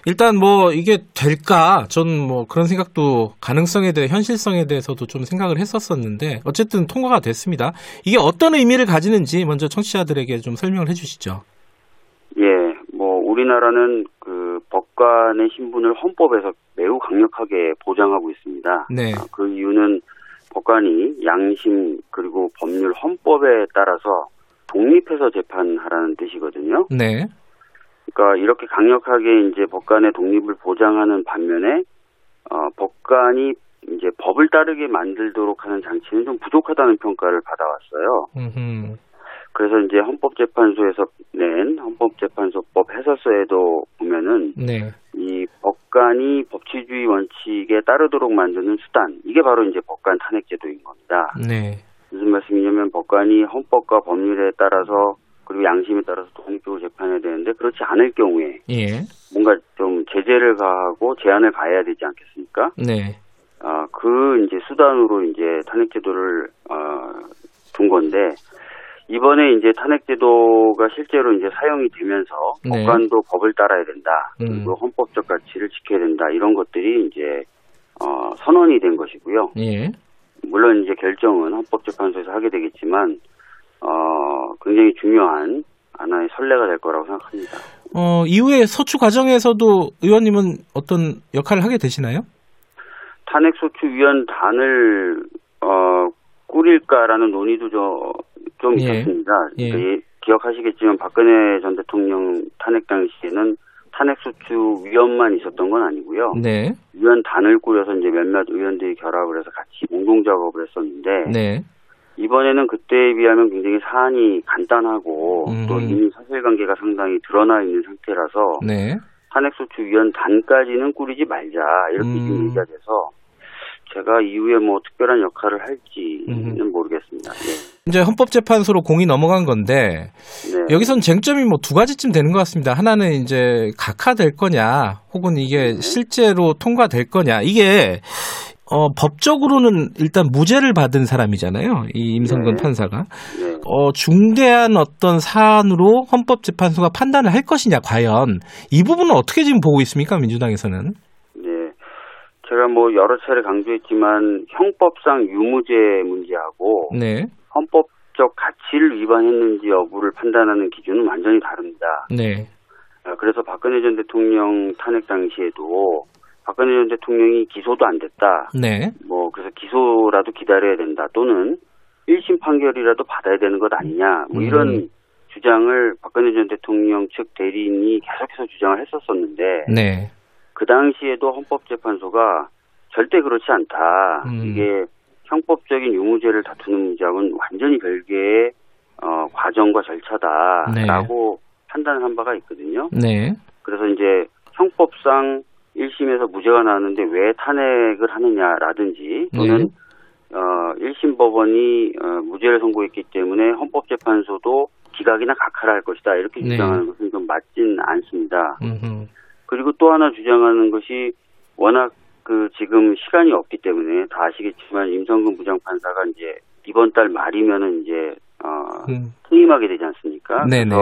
일단 뭐 이게 될까? 전 뭐 그런 생각도 가능성에 대해 현실성에 대해서도 좀 생각을 했었었는데 어쨌든 통과가 됐습니다. 이게 어떤 의미를 가지는지 먼저 청취자들에게 좀 설명을 해 주시죠. 예, 뭐 우리나라는 그 법관의 신분을 헌법에서 매우 강력하게 보장하고 있습니다. 네. 아, 그 이유는 법관이 양심 그리고 법률 헌법에 따라서 독립해서 재판하라는 뜻이거든요. 네. 그러니까 이렇게 강력하게 이제 법관의 독립을 보장하는 반면에 어, 법관이 이제 법을 따르게 만들도록 하는 장치는 좀 부족하다는 평가를 받아왔어요. 음흠. 그래서 이제 헌법재판소에서 낸 헌법재판소법 해설서에도 보면은 네. 이 법관이 법치주의 원칙에 따르도록 만드는 수단 이게 바로 이제 법관 탄핵제도인 겁니다. 네. 무슨 말씀이냐면 법관이 헌법과 법률에 따라서 그리고 양심에 따라서 독립적으로 재판해야 되는데 그렇지 않을 경우에 예. 뭔가 좀 제재를 가하고 제한을 가해야 되지 않겠습니까? 네. 아, 그 이제 수단으로 이제 탄핵제도를 어, 둔 건데 이번에 이제 탄핵제도가 실제로 이제 사용이 되면서 네. 법관도 법을 따라야 된다. 음. 그리고 헌법적 가치를 지켜야 된다. 이런 것들이 이제 어, 선언이 된 것이고요. 예. 물론 이제 결정은 헌법재판소에서 하게 되겠지만 어, 굉장히 중요한 하나의 선례가 될 거라고 생각합니다. 어, 이후에 서추 과정에서도 의원님은 어떤 역할을 하게 되시나요? 탄핵소추위원단을 어, 꾸릴까라는 논의도 저, 좀 예. 있었습니다. 예. 그러니까 이- 기억하시겠지만 박근혜 전 대통령 탄핵 당시에는 탄핵소추위원만 있었던 건 아니고요. 네. 위원단을 꾸려서 이제 몇몇 의원들이 결합을 해서 같이 공동 작업을 했었는데 네. 이번에는 그때에 비하면 굉장히 사안이 간단하고 음. 또 이미 사실관계가 상당히 드러나 있는 상태라서 네. 탄핵소추 위원단까지는 꾸리지 말자 이렇게 음. 지금 얘기가 돼서 제가 이후에 뭐 특별한 역할을 할지는 음. 모르겠습니다. 네. 이제 헌법재판소로 공이 넘어간 건데 네. 여기선 쟁점이 뭐 두 가지쯤 되는 것 같습니다. 하나는 이제 각하될 거냐, 혹은 이게 네. 실제로 통과될 거냐. 이게 어, 법적으로는 일단 무죄를 받은 사람이잖아요. 이 임성근 네. 판사가. 네. 어, 중대한 어떤 사안으로 헌법재판소가 판단을 할 것이냐, 과연. 이 부분은 어떻게 지금 보고 있습니까, 민주당에서는? 네. 제가 뭐 여러 차례 강조했지만 형법상 유무죄 문제하고 네. 헌법적 가치를 위반했는지 여부를 판단하는 기준은 완전히 다릅니다. 네. 아, 그래서 박근혜 전 대통령 탄핵 당시에도 박근혜 전 대통령이 기소도 안 됐다. 네. 뭐 그래서 기소라도 기다려야 된다. 또는 1심 판결이라도 받아야 되는 것 아니냐. 뭐 이런 음. 주장을 박근혜 전 대통령 측 대리인이 계속해서 주장을 했었었는데 네. 그 당시에도 헌법재판소가 절대 그렇지 않다. 음. 이게 형법적인 유무죄를 다투는 문제하고는 완전히 별개의 어, 과정과 절차다라고 판단을 한 바가 있거든요. 네. 그래서 이제 형법상 1심에서 무죄가 나왔는데 왜 탄핵을 하느냐라든지 또는 네. 어, 1심 법원이 어, 무죄를 선고했기 때문에 헌법재판소도 기각이나 각하를 할 것이다 이렇게 네. 주장하는 것은 좀 맞진 않습니다. 음흠. 그리고 또 하나 주장하는 것이 워낙 그 지금 시간이 없기 때문에 다 아시겠지만 임성근 부장판사가 이제 이번 달 말이면은 이제 어 음. 퇴임하게 되지 않습니까? 네네.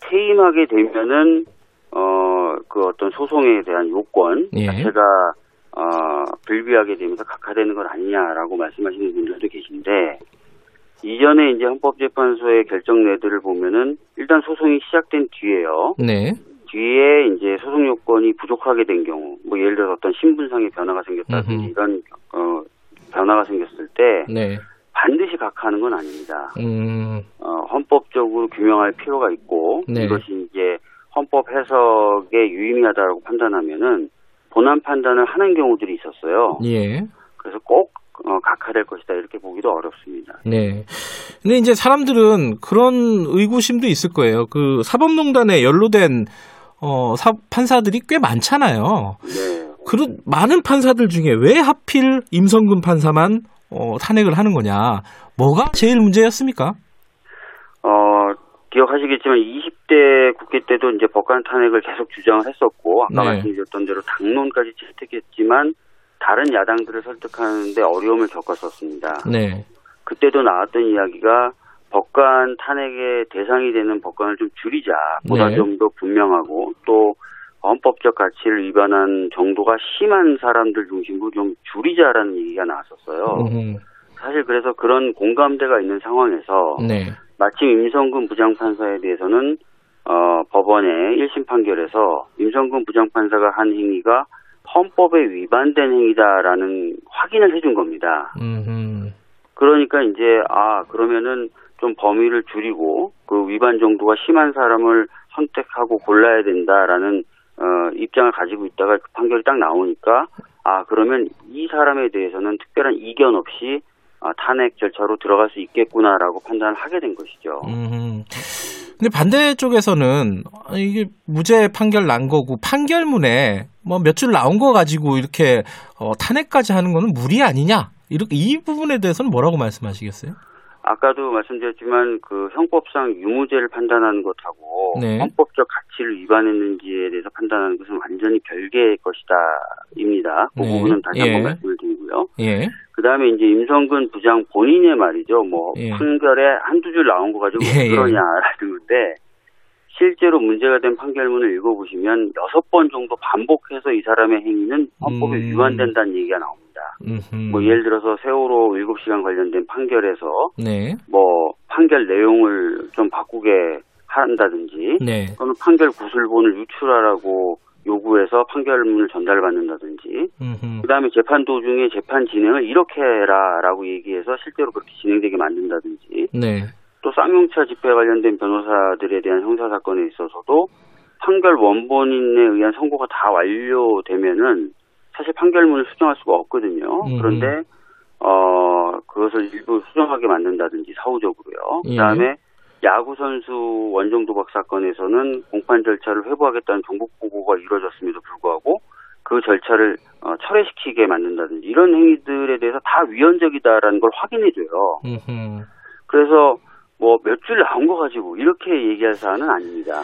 퇴임하게 되면은 어그 어떤 소송에 대한 요건 예. 자체가 어 불비하게 되면서 각하되는 것 아니냐라고 말씀하시는 분들도 계신데 이전에 이제 헌법재판소의 결정 내들을 보면은 일단 소송이 시작된 뒤에요. 네. 뒤에 이제 소송 요건이 부족하게 된 경우, 뭐 예를 들어 어떤 신분상의 변화가 생겼다든지. 이런 어 변화가 생겼을 때 네. 반드시 각하하는 건 아닙니다. 음. 어, 헌법적으로 규명할 필요가 있고 네. 이것이 이제 헌법 해석에 유의미하다고 판단하면은 본안 판단을 하는 경우들이 있었어요. 예. 그래서 꼭 어, 각하될 것이다 이렇게 보기도 어렵습니다. 네. 근데 이제 사람들은 그런 의구심도 있을 거예요. 그 사법농단에 연루된 어, 사, 판사들이 꽤 많잖아요. 네. 그런 많은 판사들 중에 왜 하필 임성근 판사만 어, 탄핵을 하는 거냐? 뭐가 제일 문제였습니까? 어, 기억하시겠지만 20대 국회 때도 이제 법관 탄핵을 계속 주장을 했었고 아까 네. 말씀드렸던 대로 당론까지 채택했지만 다른 야당들을 설득하는데 어려움을 겪었었습니다. 네. 그때도 나왔던 이야기가 법관 탄핵의 대상이 되는 법관을 좀 줄이자 보다 네. 좀더 분명하고 또 헌법적 가치를 위반한 정도가 심한 사람들 중심으로 좀 줄이자라는 얘기가 나왔었어요. 음, 사실 그래서 그런 공감대가 있는 상황에서 네. 마침 임성근 부장판사에 대해서는 어, 법원의 1심 판결에서 임성근 부장판사가 한 행위가 헌법에 위반된 행위다라는 확인을 해준 겁니다. 음, 그러니까 이제 아 그러면은 좀 범위를 줄이고 그 위반 정도가 심한 사람을 선택하고 골라야 된다라는 어, 입장을 가지고 있다가 그 판결이 딱 나오니까 아 그러면 이 사람에 대해서는 특별한 이견 없이 아, 탄핵 절차로 들어갈 수 있겠구나라고 판단을 하게 된 것이죠. 음. 근데 반대쪽에서는 아, 이게 무죄 판결 난 거고 판결문에 뭐 몇 줄 나온 거 가지고 이렇게 어, 탄핵까지 하는 거는 무리 아니냐? 이렇게 이 부분에 대해서는 뭐라고 말씀하시겠어요? 아까도 말씀드렸지만 그 형법상 유무죄를 판단하는 것하고 네. 헌법적 가치를 위반했는지에 대해서 판단하는 것은 완전히 별개의 것이다입니다. 그 네. 부분은 다시 한번 예. 말씀을 드리고요. 예. 그 다음에 이제 임성근 부장 본인의 말이죠. 뭐 예. 판결에 한두 줄 나온 거 가지고 예, 왜 그러냐라는 건데 실제로 문제가 된 판결문을 읽어보시면 여섯 번 정도 반복해서 이 사람의 행위는 헌법에 음. 위반된다는 얘기가 나옵니다. 음흠. 뭐 예를 들어서 세월호 7시간 관련된 판결에서 네. 뭐 판결 내용을 좀 바꾸게 한다든지 네. 또는 판결 구술본을 유출하라고 요구해서 판결문을 전달받는다든지 음흠. 그다음에 재판 도중에 재판 진행을 이렇게 해라라고 얘기해서 실제로 그렇게 진행되게 만든다든지 네. 또 쌍용차 집회 관련된 변호사들에 대한 형사 사건에 있어서도 판결 원본인에 의한 선고가 다 완료되면은 사실 판결문을 수정할 수가 없거든요. 음. 그런데 어 그것을 일부 수정하게 만든다든지 사후적으로요. 예. 그다음에 야구 선수 원정 도박 사건에서는 공판 절차를 회부하겠다는 정국 보고가 이루어졌음에도 불구하고 그 절차를 어, 철회시키게 만든다든지 이런 행위들에 대해서 다 위헌적이다라는 걸 확인해줘요. 음흠. 그래서 뭐 몇 줄 나온 거 가지고 이렇게 얘기할 사안은 아닙니다.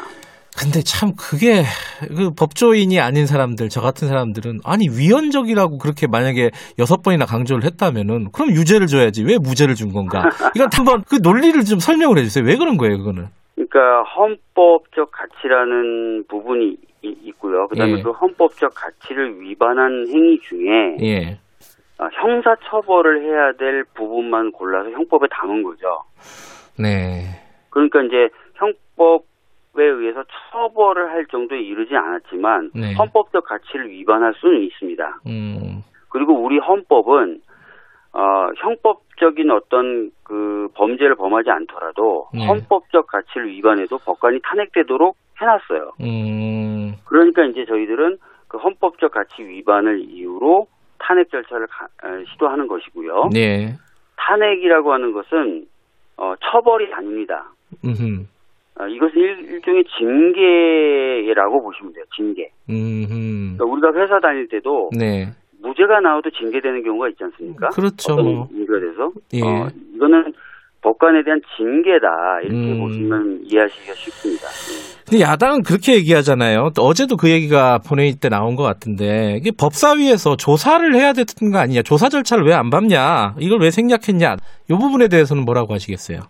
근데 참 그게 그 법조인이 아닌 사람들 저 같은 사람들은 아니 위헌적이라고 그렇게 만약에 여섯 번이나 강조를 했다면은 그럼 유죄를 줘야지 왜 무죄를 준 건가? 이건 한번 그 논리를 좀 설명을 해주세요. 왜 그런 거예요, 그거는? 그러니까 헌법적 가치라는 부분이 이- 있고요. 그다음에 예. 그 헌법적 가치를 위반한 행위 중에 예. 어, 형사 처벌을 해야 될 부분만 골라서 형법에 담은 거죠. 네. 그러니까 이제 형법에 의해서 처벌을 할 정도에 이르지 않았지만 네. 헌법적 가치를 위반할 수는 있습니다. 음. 그리고 우리 헌법은 어, 형법적인 어떤 그 범죄를 범하지 않더라도 네. 헌법적 가치를 위반해도 법관이 탄핵되도록 해놨어요. 음. 그러니까 이제 저희들은 그 헌법적 가치 위반을 이유로 탄핵 절차를 가- 에, 시도하는 것이고요. 네. 탄핵이라고 하는 것은 어, 처벌이 아닙니다. 음. 어, 이것은 일, 일종의 징계라고 보시면 돼요. 징계. 음. 그러니까 우리가 회사 다닐 때도 네. 무죄가 나와도 징계되는 경우가 있지 않습니까? 그렇죠. 뭐. 문제가 돼서 예. 어, 이거는 법관에 대한 징계다 이렇게 음. 보시면 이해하시기가 쉽습니다. 예. 근데 야당은 그렇게 얘기하잖아요. 또 어제도 그 얘기가 본회의 때 나온 것 같은데 이게 법사위에서 조사를 해야 되는 거 아니냐? 조사 절차를 왜 안 밟냐? 이걸 왜 생략했냐? 이 부분에 대해서는 뭐라고 하시겠어요?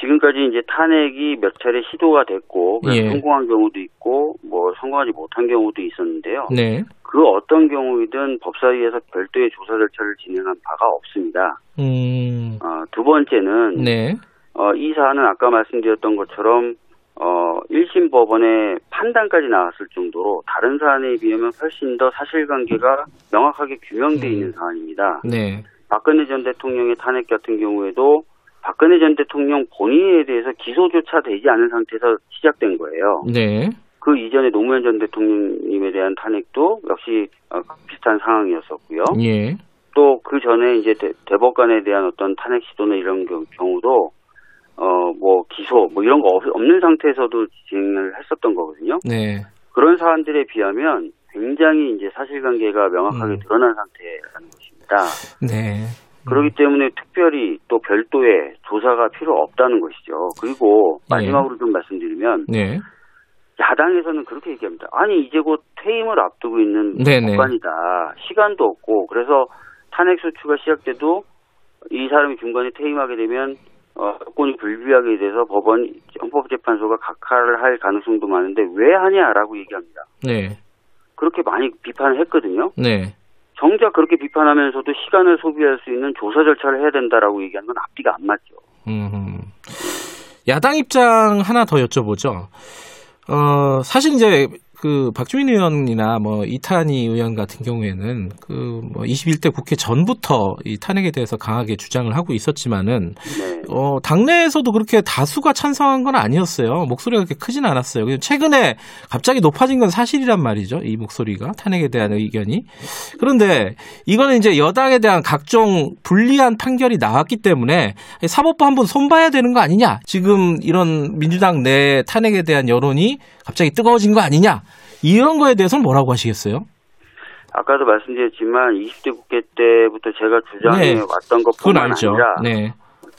어, 지금까지 이제 탄핵이 몇 차례 시도가 됐고 예. 성공한 경우도 있고 뭐 성공하지 못한 경우도 있었는데요. 네. 그 어떤 경우이든 법사위에서 별도의 조사 절차를 진행한 바가 없습니다. 음. 어, 두 번째는 네. 어, 이 사안은 아까 말씀드렸던 것처럼 어, 1심 법원의 판단까지 나왔을 정도로 다른 사안에 비하면 훨씬 더 사실관계가 명확하게 규명돼 음. 있는 사안입니다. 네. 박근혜 전 대통령의 탄핵 같은 경우에도 박근혜 전 대통령 본인에 대해서 기소조차 되지 않은 상태에서 시작된 거예요. 네. 그 이전에 노무현 전 대통령님에 대한 탄핵도 역시 어, 비슷한 상황이었었고요. 예. 또 그 전에 이제 대, 대법관에 대한 어떤 탄핵 시도나 이런 경- 경우도 어 뭐 기소 뭐 이런 거 없, 없는 상태에서도 진행을 했었던 거거든요. 네. 그런 사안들에 비하면 굉장히 이제 사실관계가 명확하게 음. 드러난 상태라는 것입니다. 네. 그렇기 때문에 특별히 또 별도의 조사가 필요 없다는 것이죠. 그리고 예. 마지막으로 좀 말씀드리면 네. 야당에서는 그렇게 얘기합니다. 아니 이제 곧 퇴임을 앞두고 있는 네네. 법관이다. 시간도 없고 그래서 탄핵 소추가 시작돼도 이 사람이 중간에 퇴임하게 되면 어, 여건이 불비하게 돼서 법원 헌법재판소가 각하를 할 가능성도 많은데 왜 하냐라고 얘기합니다. 네. 그렇게 많이 비판을 했거든요. 네. 정작 그렇게 비판하면서도 시간을 소비할 수 있는 조사 절차를 해야 된다라고 얘기하는 건 앞뒤가 안 맞죠. 음. 야당 입장 하나 더 여쭤보죠. 어, 사실 이제 그 박주민 의원이나 뭐 이탄희 의원 같은 경우에는 그 뭐 21대 국회 전부터 이 탄핵에 대해서 강하게 주장을 하고 있었지만은 네. 어 당내에서도 그렇게 다수가 찬성한 건 아니었어요. 목소리가 그렇게 크진 않았어요. 최근에 갑자기 높아진 건 사실이란 말이죠. 이 목소리가 탄핵에 대한 의견이. 그런데 이거는 이제 여당에 대한 각종 불리한 판결이 나왔기 때문에 사법부 한번 손봐야 되는 거 아니냐. 지금 이런 민주당 내 탄핵에 대한 여론이 갑자기 뜨거워진 거 아니냐. 이런 거에 대해서는 뭐라고 하시겠어요? 아까도 말씀드렸지만 20대 국회 때부터 제가 주장해 네. 왔던 것뿐만. 아니라 네.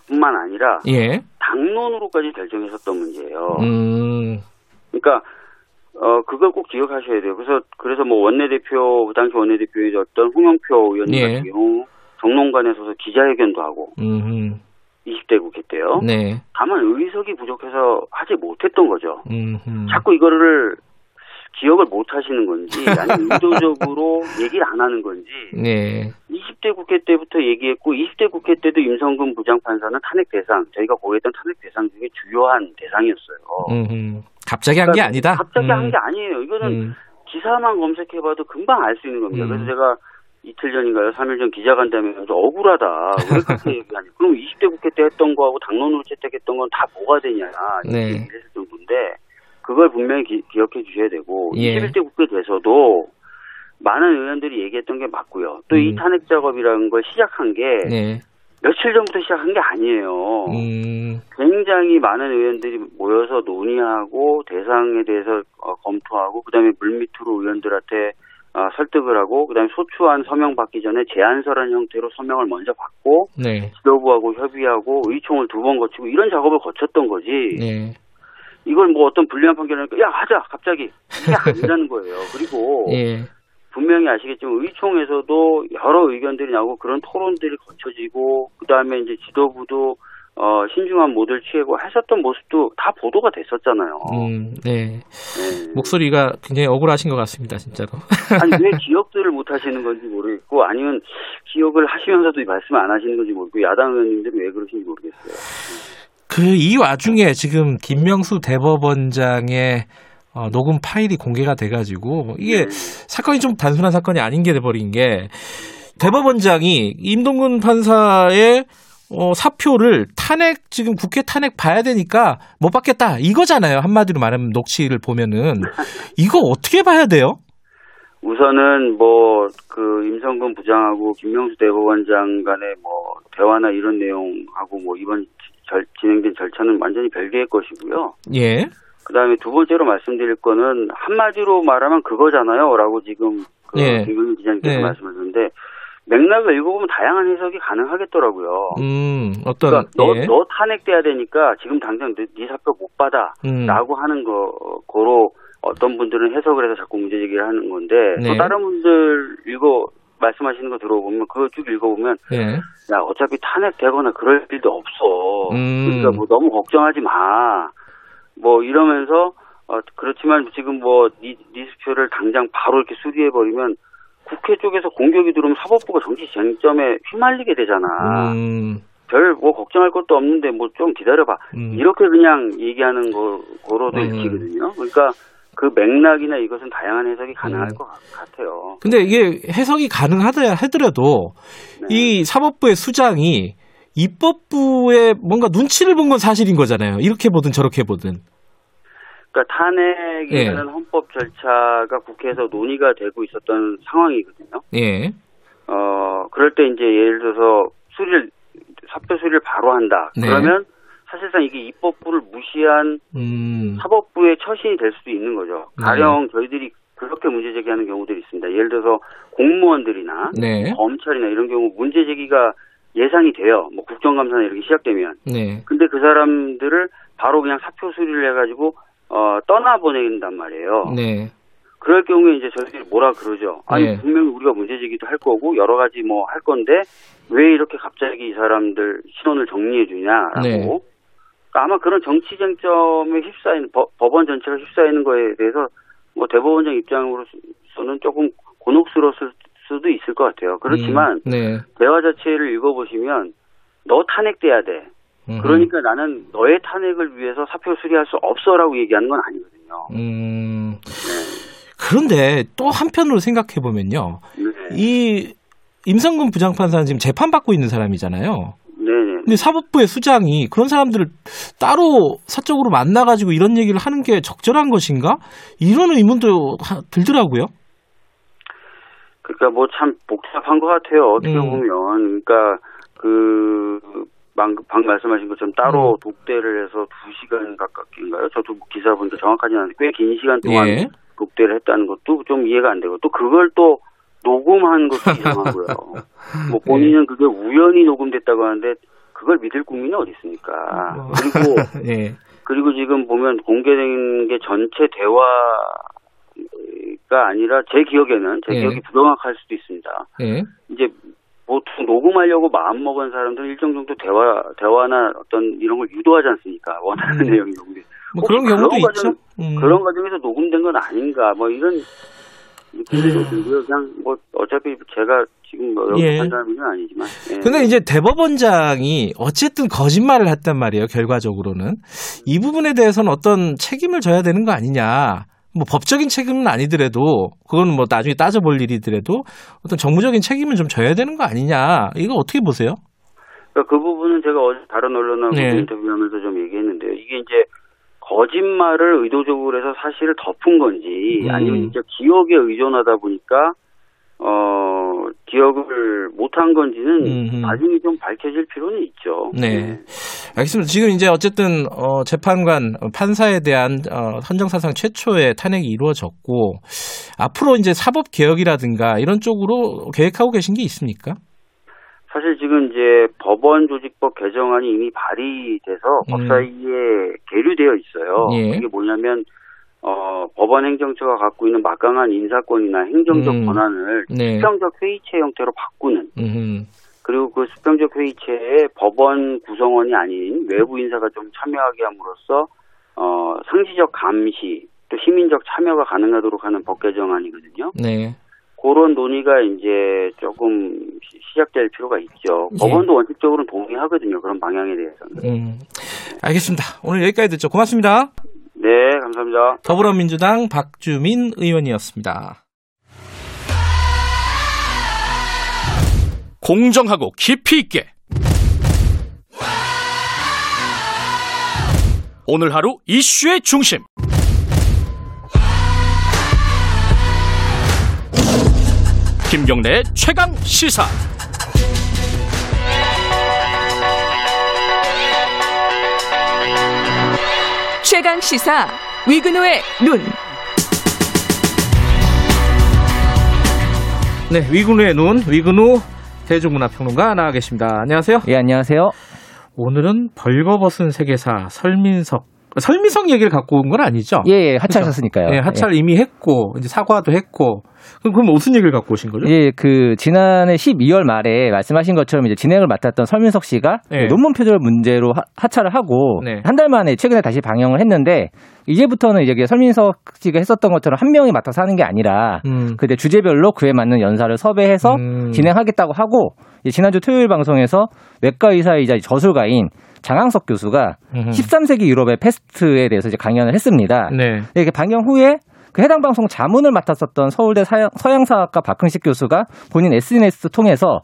뿐만 아니라 예. 당론으로까지 결정했었던 문제예요. 음. 그러니까 어 그걸 꼭 기억하셔야 돼요. 그래서 그래서 뭐 원내대표 그 당시 원내대표였던 홍영표 의원님 예. 같은 경우 정론관에 서서 기자회견도 하고 음. 20대 국회 때요. 네. 다만 의석이 부족해서 하지 못했던 거죠. 음. 자꾸 이거를 기억을 못 하시는 건지 아니면 [LAUGHS] 의도적으로 얘기를 안 하는 건지 네. 20대 국회 때부터 얘기했고 20대 국회 때도 임성근 부장판사는 탄핵 대상 저희가 고려했던 탄핵 대상 중에 주요한 대상이었어요. 음. 갑자기 한게 아니다. 갑자기 음. 한게 아니에요. 이거는 음. 기사만 검색해봐도 금방 알 수 있는 겁니다. 음. 그래서 제가 이틀 전인가요? 3일 전 기자간담회 아주 억울하다. 왜 그렇게 [LAUGHS] 얘기하냐. 그럼 20대 국회 때 했던 거하고 당론으로 채택했던 건 다 뭐가 되냐. 네. 이렇게 얘기했을 정도인데 그걸 분명히 기, 억해 주셔야 되고 예. 21대 국회 돼서도 많은 의원들이 얘기했던 게 맞고요. 또이 음. 탄핵 작업이라는 걸 시작한 게 네. 며칠 전부터 시작한 게 아니에요. 음. 굉장히 많은 의원들이 모여서 논의하고 대상에 대해서 어, 검토하고 그 다음에 물밑으로 의원들한테 어, 설득을 하고 그다음에 소추안 서명 받기 전에 제안서라는 형태로 서명을 먼저 받고 네. 지도부하고 협의하고 의총을 두 번 거치고 이런 작업을 거쳤던 거지. 네. 이건 뭐 어떤 불리한 판결이니까 야 하자 갑자기 이게 아니라는 거예요. 그리고 예. 분명히 아시겠지만 의총에서도 여러 의견들이 나오고 그런 토론들이 거쳐지고 그다음에 이제 지도부도 어, 신중한 모델 취하고 했었던 모습도 다 보도가 됐었잖아요. 음, 네. 네. 목소리가 굉장히 억울하신 것 같습니다, 진짜로. [LAUGHS] 아니 왜 기억들을 못 하시는 건지 모르겠고 아니면 기억을 하시면서도 말씀 안 하시는 건지 모르겠고 야당 의원님들은 왜 그러신지 모르겠어요. 그 이 와중에 지금 김명수 대법원장의 어, 녹음 파일이 공개가 돼가지고 이게 사건이 좀 단순한 사건이 아닌 게 돼버린 게 대법원장이 임동근 판사의 어, 사표를 탄핵 지금 국회 탄핵 봐야 되니까 못 받겠다 이거잖아요 한마디로 말하면 녹취를 보면은 [LAUGHS] 이거 어떻게 봐야 돼요? 우선은 뭐 그 임성근 부장하고 김명수 대법원장 간의 뭐 대화나 이런 내용하고 뭐 이번 절- 진행된 절차는 완전히 별개의 것이고요. 예, 그다음에 두 번째로 말씀드릴 거는 한마디로 말하면 그거잖아요라고 지금 그 예. 김경민 기자님께서 네. 말씀하셨는데 맥락을 읽어보면 다양한 해석이 가능하겠더라고요. 음 어떤 그러니까 너, 예, 너 탄핵돼야 되니까 지금 당장 네, 네 사표 못 받아 음, 라고 하는 거 고로 어떤 분들은 해석을 해서 자꾸 문제 제기를 하는 건데 네. 또 다른 분들 읽어 말씀하시는 거 들어보면 그거 쭉 읽어보면 예, 야 어차피 탄핵되거나 그럴 일도 없어 음. 그러니까 뭐 너무 걱정하지 마 뭐 이러면서 어, 그렇지만 지금 뭐 니, 니스표를 당장 바로 이렇게 수리해 버리면 국회 쪽에서 공격이 들어오면 사법부가 정치 쟁점에 휘말리게 되잖아 음, 별뭐 걱정할 것도 없는데 뭐 좀 기다려봐 음. 이렇게 그냥 얘기하는 거 고로도 음. 읽히거든요. 그러니까 그 맥락이나 이것은 다양한 해석이 가능할 음. 것 같- 같아요. 근데 이게 해석이 가능하다 하더라도 네. 이 사법부의 수장이 입법부의 뭔가 눈치를 본 건 사실인 거잖아요. 이렇게 보든 저렇게 보든. 그러니까 탄핵이라는 예. 헌법 절차가 국회에서 논의가 되고 있었던 상황이거든요. 예. 어 그럴 때 이제 예를 들어서 수리를 사표 수리를 바로 한다. 네. 그러면 사실상 이게 입법부를 무시한 음. 사법부의 처신이 될 수도 있는 거죠. 네. 가령 저희들이 그렇게 문제 제기하는 경우들이 있습니다. 예를 들어서 공무원들이나 네. 검찰이나 이런 경우 문제 제기가 예상이 돼요. 뭐 국정감사나 이렇게 시작되면. 네. 근데 그 사람들을 바로 그냥 사표 수리를 해가지고 어 떠나 보낸단 말이에요. 네. 그럴 경우에 이제 저희들이 뭐라 그러죠. 아니 네. 분명히 우리가 문제 제기도 할 거고 여러 가지 뭐 할 건데 왜 이렇게 갑자기 이 사람들 신원을 정리해 주냐라고. 네. 그러니까 아마 그런 정치 쟁점에 법, 법원 전체가 휩싸이는 거에 대해서 뭐 대법원장 입장으로서는 조금 곤혹스러웠을 수도 있을 것 같아요. 그렇지만 음, 네. 대화 자체를 읽어보시면 너 탄핵돼야 돼. 음. 그러니까 나는 너의 탄핵을 위해서 사표 수리할 수 없어라고 얘기하는 건 아니거든요. 음. 네. 그런데 또 한편으로 생각해 보면요. 네. 이 임성근 부장판사는 지금 재판 받고 있는 사람이잖아요. 네네. 근데 사법부의 수장이 그런 사람들을 따로 사적으로 만나가지고 이런 얘기를 하는 게 적절한 것인가? 이런 의문도 하- 들더라고요. 그러니까 뭐 참 복잡한 것 같아요. 어떻게 음. 보면 그러니까 그 방금, 방금 말씀하신 것처럼 따로 음. 독대를 해서 두 시간 가깝게인가요? 저도 뭐 기사 본데 정확하지 않은데 꽤 긴 시간 동안 예. 독대를 했다는 것도 좀 이해가 안 되고 또 그걸 또 녹음한 것도 이상하고요. [LAUGHS] 뭐 예. 본인은 그게 우연히 녹음됐다고 하는데 그걸 믿을 국민이 어디 있습니까? 뭐. 그리고 [LAUGHS] 예. 그리고 지금 보면 공개된 게 전체 대화가 아니라 제 기억에는 제 예. 기억이 부정확할 수도 있습니다. 예. 이제 보통 녹음하려고 마음 먹은 사람들은 일정 정도 대화 대화나 어떤 이런 걸 유도하지 않습니까? 원하는 음. 내용이 녹음돼. 뭐 그런 경우도 그런 있죠. 과정- 음. 그런 과정에서 녹음된 건 아닌가? 뭐 이런 느낌이 좀 들고요. 그냥 뭐 어차피 제가 지금 뭐 여기 예. 판단하는 건 아니지만. 예. 근데 이제 대법원장이 어쨌든 거짓말을 했단 말이에요, 결과적으로는. 이 부분에 대해서는 어떤 책임을 져야 되는 거 아니냐. 뭐 법적인 책임은 아니더라도, 그거는 뭐 나중에 따져볼 일이더라도 어떤 정무적인 책임은 좀 져야 되는 거 아니냐. 이거 어떻게 보세요? 그러니까 그 부분은 제가 어제 다른 언론하고 네. 인터뷰하면서 좀 얘기했는데요. 이게 이제 거짓말을 의도적으로 해서 사실을 덮은 건지 음. 아니면 진짜 기억에 의존하다 보니까 어 기억을 못한 건지는 음흠. 나중에 좀 밝혀질 필요는 있죠. 네. 알겠습니다. 지금 이제 어쨌든 어, 재판관 어, 판사에 대한 어, 헌정사상 최초의 탄핵이 이루어졌고 앞으로 이제 사법 개혁이라든가 이런 쪽으로 계획하고 계신 게 있습니까? 사실 지금 이제 법원 조직법 개정안이 이미 발의돼서 음. 법사위에 계류되어 있어요. 예. 이게 뭐냐면 어, 법원 행정처가 갖고 있는 막강한 인사권이나 행정적 음. 권한을 네. 수평적 회의체 형태로 바꾸는 음, 그리고 그 수평적 회의체에 법원 구성원이 아닌 외부 인사가 좀 참여하게 함으로써 어, 상시적 감시 또 시민적 참여가 가능하도록 하는 법 개정안이거든요. 네. 그런 논의가 이제 조금 시- 시작될 필요가 있죠. 예. 법원도 원칙적으로 동의하거든요. 그런 방향에 대해서는. 음, 알겠습니다. 오늘 여기까지 듣죠. 고맙습니다. 네, 감사합니다. 더불어민주당 박주민 의원이었습니다. 공정하고 깊이 있게 오늘 하루 이슈의 중심 김경래의 최강 시사 최강 시사 위근호의 눈. 네, 위근우의 눈, 위근우 대중문화 평론가 나와 계십니다. 안녕하세요. 예, 안녕하세요. 오늘은 벌거벗은 세계사 설민석, 설미석 얘기를 갖고 온 건 아니죠? 예, 예, 하차하셨으니까요. 네, 하차를 이미 했고 이제 사과도 했고 그럼 그럼 무슨 얘기를 갖고 오신 거죠? 예, 그 지난해 12월 말에 말씀하신 것처럼 이제 진행을 맡았던 설민석 씨가 네. 논문 표절 문제로 하, 하차를 하고 네. 한달 만에 최근에 다시 방영을 했는데 이제부터는 이제 설민석 씨가 했었던 것처럼 한 명이 맡아서 하는 게 아니라 음. 그때 주제별로 그에 맞는 연사를 섭외해서 음. 진행하겠다고 하고 지난주 토요일 방송에서 외과 의사이자 저술가인 장항석 교수가 음흠. 13세기 유럽의 패스트에 대해서 이제 강연을 했습니다. 네. 네, 이게 방영 후에 그 해당 방송 자문을 맡았었던 서울대 서양, 서양사학과 박흥식 교수가 본인 SNS 통해서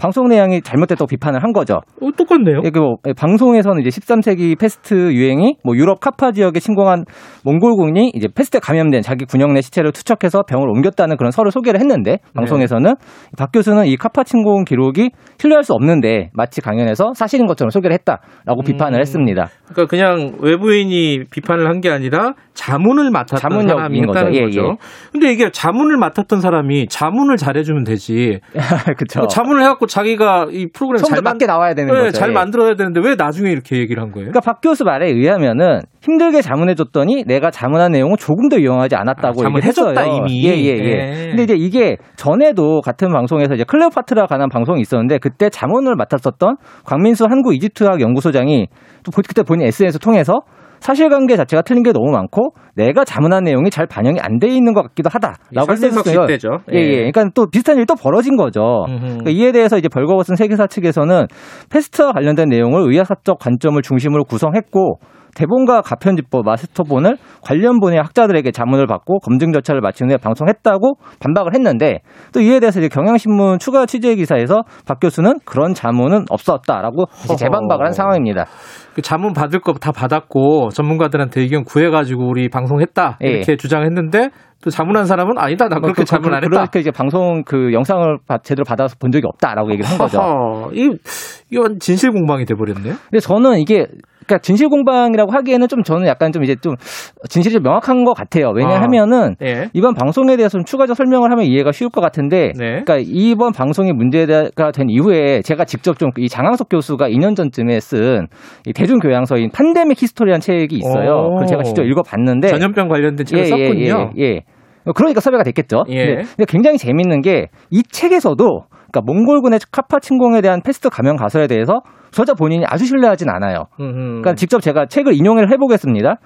방송 내용이 잘못됐다고 비판을 한 거죠. 어, 똑같네요. 이게 뭐 방송에서는 이제 13세기 페스트 유행이 뭐 유럽 카파 지역에 침공한 몽골군이 이제 페스트에 감염된 자기 군영 내 시체를 투척해서 병을 옮겼다는 그런 설을 소개를 했는데 방송에서는 박 교수는 이 카파 침공 기록이 신뢰할 수 없는데 마치 강연에서 사실인 것처럼 소개를 했다라고 비판을 했습니다. 그러니까 그냥 외부인이 비판을 한 게 아니라 자문을 맡았던 사람이 거죠. 했다는 예, 거죠. 예. 근데 이게 자문을 맡았던 사람이 자문을 잘해주면 되지. [LAUGHS] 그렇죠. 뭐 자문을 해갖고 자기가 이 프로그램 잘, 처음부터 만, 맞게 나와야 되는 네, 거죠. 잘 예. 만들어야 되는데 왜 나중에 이렇게 얘기를 한 거예요? 그러니까 박 교수 말에 의하면은 힘들게 자문해줬더니 내가 자문한 내용을 조금 더 이용하지 않았다고 아, 얘기를 했어요. 자문해줬다, 이미. 예, 예, 예. 예. 근데 이제 이게 전에도 같은 방송에서 이제 클레오파트라 관한 방송이 있었는데 그때 자문을 맡았었던 광민수 한국 이집트학 연구소장이 또 보- 그때 본인 SNS 통해서 사실관계 자체가 틀린 게 너무 많고 내가 자문한 내용이 잘 반영이 안 돼 있는 것 같기도 하다라고 했었어요. 때죠. 예, 예. 그러니까 또 비슷한 일이 또 벌어진 거죠. 그러니까 이에 대해서 이제 벌거벗은 세계사 측에서는 패스트와 관련된 내용을 의학사적 관점을 중심으로 구성했고 대본과 가편집법, 마스터본을 관련 분야 학자들에게 자문을 받고 검증 절차를 마친 후에 방송했다고 반박을 했는데 또 이에 대해서 이제 경향신문 추가 취재 기사에서 박 교수는 그런 자문은 없었다라고 재반박을 한 상황입니다. 그 자문 받을 거 다 받았고 전문가들한테 의견 구해가지고 우리 방송했다 예. 이렇게 주장했는데 또 자문한 사람은 아니다 나 그렇게 그- 자문 안 그- 했다. 그렇게 이제 방송 그 영상을 받- 제대로 받아서 본 적이 없다라고 얘기를 한 거죠. 허허, 이 이건 진실 공방이 돼 버렸네요. 근데 저는 이게 그러니까 진실 공방이라고 하기에는 좀 저는 약간 좀 이제 좀 진실이 좀 명확한 것 같아요. 왜냐하면은 예. 이번 방송에 대해서 좀 추가적 설명을 하면 이해가 쉬울 것 같은데, 네. 그러니까 이번 방송이 문제가 된 이후에 제가 직접 좀 이 장항석 교수가 2년 전쯤에 쓴이 대중교양서인 판데믹 히스토리라는 책이 있어요. 오. 그걸 제가 직접 읽어봤는데, 전염병 관련된 책을 예, 썼군요. 예, 예, 예. 그러니까 섭외가 됐겠죠. 예. 근데, 근데 굉장히 재밌는 게 이 책에서도 그러니까 몽골군의 카파 침공에 대한 페스트 감염 가설에 대해서 저자 본인이 아주 신뢰하진 않아요. 음흠. 그러니까 직접 제가 책을 인용을 해보겠습니다.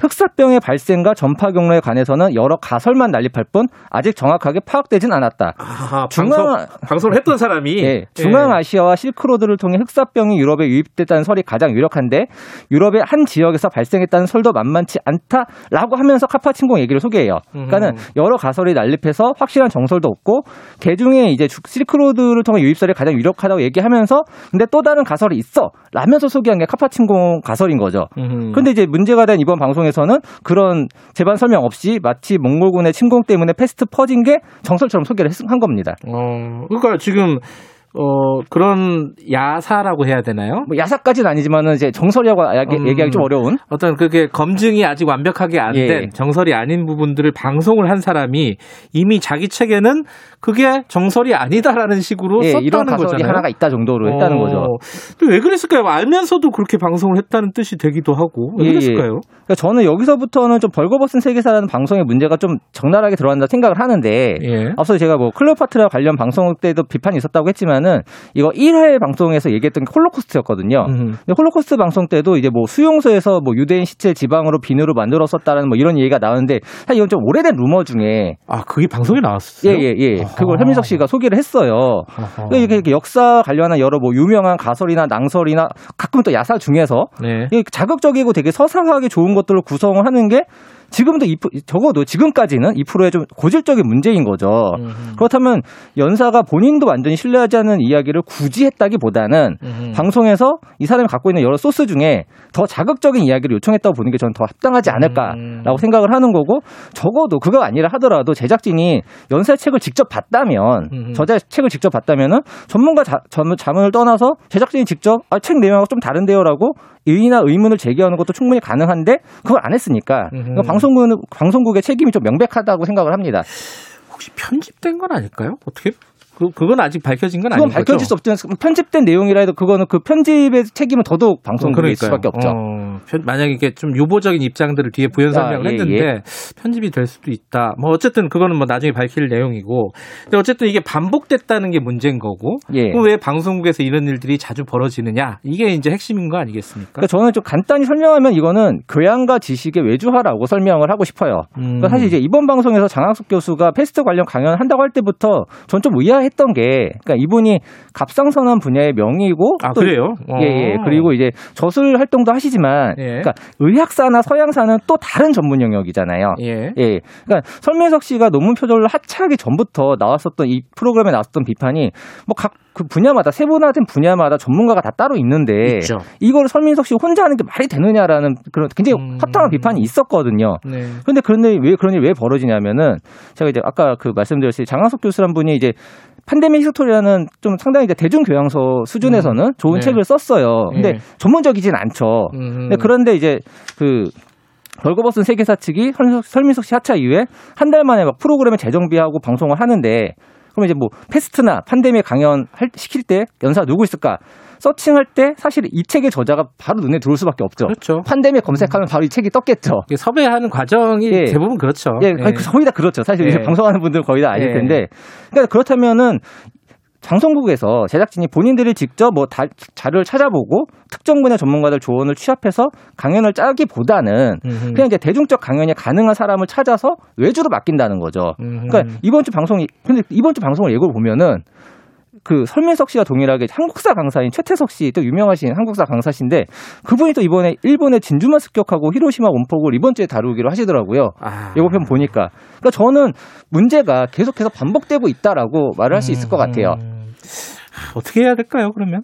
흑사병의 발생과 전파 경로에 관해서는 여러 가설만 난립할 뿐 아직 정확하게 파악되진 않았다. 아하, 중앙- 방송, 방송 을 했던 사람이 예, 중앙아시아와 실크로드를 통해 흑사병이 유럽에 유입됐다는 설이 가장 유력한데 유럽의 한 지역에서 발생했다는 설도 만만치 않다라고 하면서 카파 침공 얘기를 소개해요. 그러니까는 여러 가설이 난립해서 확실한 정설도 없고 개중에 이제 주- 실크로드를 통해 유입설이 가장 유력하다고 얘기하면서 근데 또 다른 가설이 있어 라면서 소개한 게 카파 침공 가설인 거죠. 근데 이제 문제가 된 이번 방송에 서는 그런 제반 설명 없이 마치 몽골군의 침공 때문에 페스트 퍼진 게 정설처럼 소개를 했- 한 겁니다. 어, 그러니까 지금 어 그런 야사라고 해야 되나요? 뭐 야사까지는 아니지만은 이제 정설이라고 얘기- 음. 얘기하기 좀 어려운. 어떤 그게 검증이 아직 완벽하게 안된 예. 정설이 아닌 부분들을 방송을 한 사람이 이미 자기 책에는 그게 정설이 아니다라는 식으로 예, 썼다는 거잖아요. 하나가 있다 정도로 했다는 어, 거죠. 왜 그랬을까요? 알면서도 그렇게 방송을 했다는 뜻이 되기도 하고 왜 예, 그랬을까요? 그러니까 저는 여기서부터는 좀 벌거벗은 세계사라는 방송의 문제가 좀 적나라하게 들어간다 생각을 하는데 예. 앞서 제가 뭐 클레오파트라 관련 방송 때도 비판이 있었다고 했지만은 이거 1회 방송에서 얘기했던 게 홀로코스트였거든요. 음. 근데 홀로코스트 방송 때도 이제 뭐 수용소에서 뭐 유대인 시체 지방으로 비누로 만들었었다라는 뭐 이런 얘기가 나오는데 사실 이건 좀 오래된 루머 중에 아 그게 방송에 나왔어요? 예, 예, 예. 아 하. 설민석 씨가 소개를 했어요. 그러니까 이게 이렇게 역사 관련한 여러 뭐 유명한 가설이나 낭설이나 가끔 또 야사 중에서 네. 자극적이고 되게 서사하게 좋은 것들을 구성을 하는 게 지금도 이, 적어도 지금까지는 이 프로의 좀 고질적인 문제인 거죠. 음흠. 그렇다면 연사가 본인도 완전히 신뢰하지 않는 이야기를 굳이 했다기보다는 음흠. 방송에서 이 사람이 갖고 있는 여러 소스 중에 더 자극적인 이야기를 요청했다고 보는 게 저는 더 합당하지 않을까라고 음. 생각을 하는 거고 적어도 그거 아니라 하더라도 제작진이 연사 책을 직접 봤다면 음흠. 저자 책을 직접 봤다면은 전문가 자, 전, 자문을 떠나서 제작진이 직접 아, 책 내용하고 좀 다른데요라고 의의나 의문을 제기하는 것도 충분히 가능한데 그걸 안 했으니까 음흠. 그러니까 방송국 방송국의 책임이 좀 명백하다고 생각을 합니다. 혹시 편집된 건 아닐까요? 어떻게? 그 그건 아직 밝혀진 건 그건 아닌 밝혀질 수? 없지만 편집된 내용이라 해도 그거는 그 편집의 책임은 더더욱 방송국일 그러니까요. 수밖에 없죠. 어, 편- 만약에 이게 좀 유보적인 입장들을 뒤에 부연 설명을 아, 예, 했는데 편집이 될 수도 있다. 뭐 어쨌든 그거는 뭐 나중에 밝힐 내용이고. 근데 어쨌든 이게 반복됐다는 게 문제인 거고. 예. 그럼 왜 방송국에서 이런 일들이 자주 벌어지느냐? 이게 이제 핵심인 거 아니겠습니까? 그러니까 저는 좀 간단히 설명하면 이거는 교양과 지식의 외주화라고 설명을 하고 싶어요. 음. 그러니까 사실 이제 이번 방송에서 장학숙 교수가 패스트 관련 강연을 한다고 할 때부터 전 좀 의아했 던 게, 그러니까 이분이 갑상선암 분야의 명의이고, 아, 또 그래요? 예, 예. 어. 그리고 이제 저술 활동도 하시지만, 예. 그러니까 의학사나 서양사는 또 다른 전문 영역이잖아요. 예. 예. 그러니까 설민석 씨가 논문 표절을 하차하기 전부터 나왔었던 이 프로그램에 나왔던 비판이 뭐각 그 분야마다 세분화된 분야마다 전문가가 다 따로 있는데 있죠. 이걸 설민석 씨 혼자 하는 게 말이 되느냐라는 그런 굉장히 음. 허탈한 비판이 있었거든요. 네. 그런데 그런데 왜 그런 일이 왜 벌어지냐면은 제가 이제 아까 그 말씀드렸듯이 장항석 교수란 분이 이제 판데믹 히스토리라는 좀 상당히 이제 대중교양서 수준에서는 좋은 네. 책을 썼어요. 근데 네. 전문적이진 않죠. 음. 네, 그런데 이제 그 벌거벗은 세계사 측이 설민석, 설민석 씨 하차 이후에 한 달 만에 막 프로그램을 재정비하고 방송을 하는데 그럼 이제 뭐 패스트나 판데믹 강연 할, 시킬 때 연사 누구 있을까? 서칭할 때 사실 이 책의 저자가 바로 눈에 들어올 수밖에 없죠. 그렇죠. 판데믹 검색하면 바로 이 책이 떴겠죠. 섭외하는 과정이 예. 대부분 그렇죠. 예, 거의, 거의 다 그렇죠. 사실 예. 이제 방송하는 분들은 거의 다 아실 예. 텐데. 그러니까 그렇다면은 방송국에서 제작진이 본인들이 직접 뭐 다, 자료를 찾아보고 특정 분야 전문가들 조언을 취합해서 강연을 짜기보다는 음흠. 그냥 이제 대중적 강연이 가능한 사람을 찾아서 외주로 맡긴다는 거죠. 음흠. 그러니까 이번 주 방송이 근데 이번 주 방송을 예고를 보면은 그 설민석 씨와 동일하게 한국사 강사인 최태석 씨 또 유명하신 한국사 강사신데 그분이 또 이번에 일본의 진주만 습격하고 히로시마 원폭을 이번 주에 다루기로 하시더라고요. 아. 예고편 보니까. 그러니까 저는 문제가 계속해서 반복되고 있다라고 말을 할 수 있을 것 같아요. 음. 어떻게 해야 될까요, 그러면?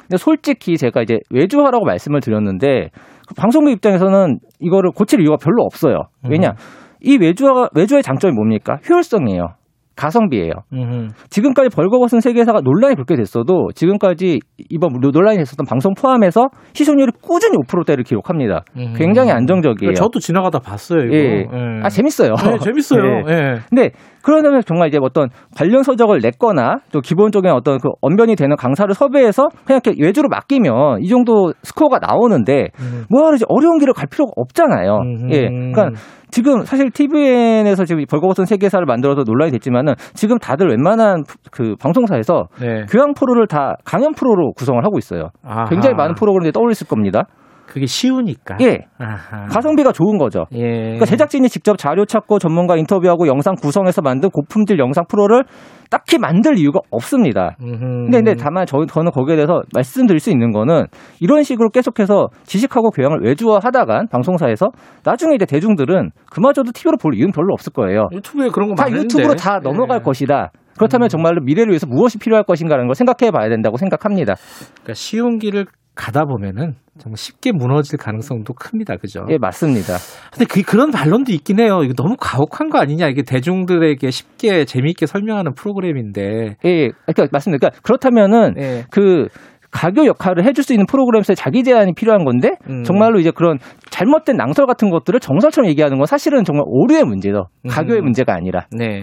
근데 솔직히 제가 이제 외주화라고 말씀을 드렸는데 그 방송국 입장에서는 이거를 고칠 이유가 별로 없어요. 왜냐? 이 외주화가 외주화의 장점이 뭡니까? 효율성이에요. 가성비예요. 음. 지금까지 벌거벗은 세계사가 논란이 그렇게 됐어도 지금까지 이번 논란이 됐었던 방송 포함해서 시청률이 꾸준히 5%대를 기록합니다. 음. 굉장히 안정적이에요. 저도 지나가다 봤어요, 이거. 예. 아 재밌어요. 네, 재밌어요. [LAUGHS] 예. 예. 근데 그러려면 정말 이제 어떤 관련 서적을 냈거나 또 기본적인 어떤 그 언변이 되는 강사를 섭외해서 그냥 이렇게 외주로 맡기면 이 정도 스코어가 나오는데 음. 뭐하러 이제 어려운 길을 갈 필요가 없잖아요. 음. 예. 그러니까 지금 사실 TVN에서 지금 벌거벗은 세계사를 만들어서 논란이 됐지만은 지금 다들 웬만한 그 방송사에서 네. 교양 프로를 다 강연 프로로 구성을 하고 있어요. 아하. 굉장히 많은 프로그램들이 떠올렸을 겁니다. 그게 쉬우니까. 예. 아하. 가성비가 좋은 거죠. 예. 그러니까 제작진이 직접 자료 찾고 전문가 인터뷰하고 영상 구성해서 만든 고품질 영상 프로를 딱히 만들 이유가 없습니다. 근데, 근데 다만 저, 저는 거기에 대해서 말씀드릴 수 있는 거는 이런 식으로 계속해서 지식하고 교양을 외주화 하다간 방송사에서 나중에 이제 대중들은 그마저도 TV로 볼 이유는 별로 없을 거예요. 유튜브에 그런 거다 많은데. 유튜브로 다 넘어갈 예. 것이다. 그렇다면 정말로 미래를 위해서 무엇이 필요할 것인가라는 걸 생각해 봐야 된다고 생각합니다. 그러니까 쉬운 길을 가다 보면은 정말 쉽게 무너질 가능성도 큽니다. 그죠? 예, 맞습니다. 근데 그, 그런 반론도 있긴 해요. 이거 너무 가혹한 거 아니냐. 이게 대중들에게 쉽게 재미있게 설명하는 프로그램인데. 예, 그러니까 맞습니다. 그러니까 그렇다면은 예. 그 가교 역할을 해줄 수 있는 프로그램에서 자기 제한이 필요한 건데 음. 정말로 이제 그런 잘못된 낭설 같은 것들을 정설처럼 얘기하는 건 사실은 정말 오류의 문제죠. 가교의 음. 문제가 아니라. 네.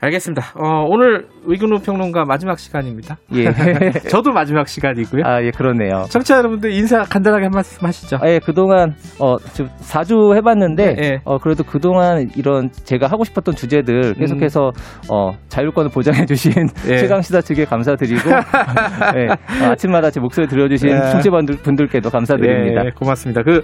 알겠습니다. 어, 오늘 위근우 평론가 마지막 시간입니다. 예. [LAUGHS] 저도 마지막 시간이고요. 아, 예, 그렇네요. 청취자 여러분들 인사 간단하게 한 말씀 하시죠. 아, 예, 그동안, 어, 지금 4주 해봤는데, 네, 예. 어, 그래도 그동안 이런 제가 하고 싶었던 주제들 계속해서, 어, 자율권을 보장해주신 음. 예. [LAUGHS] 최강시사 측에 감사드리고, [LAUGHS] 예, 어, 아침마다 제 목소리 들려주신 예. 청취자분들께도 감사드립니다. 네, 고맙습니다. 그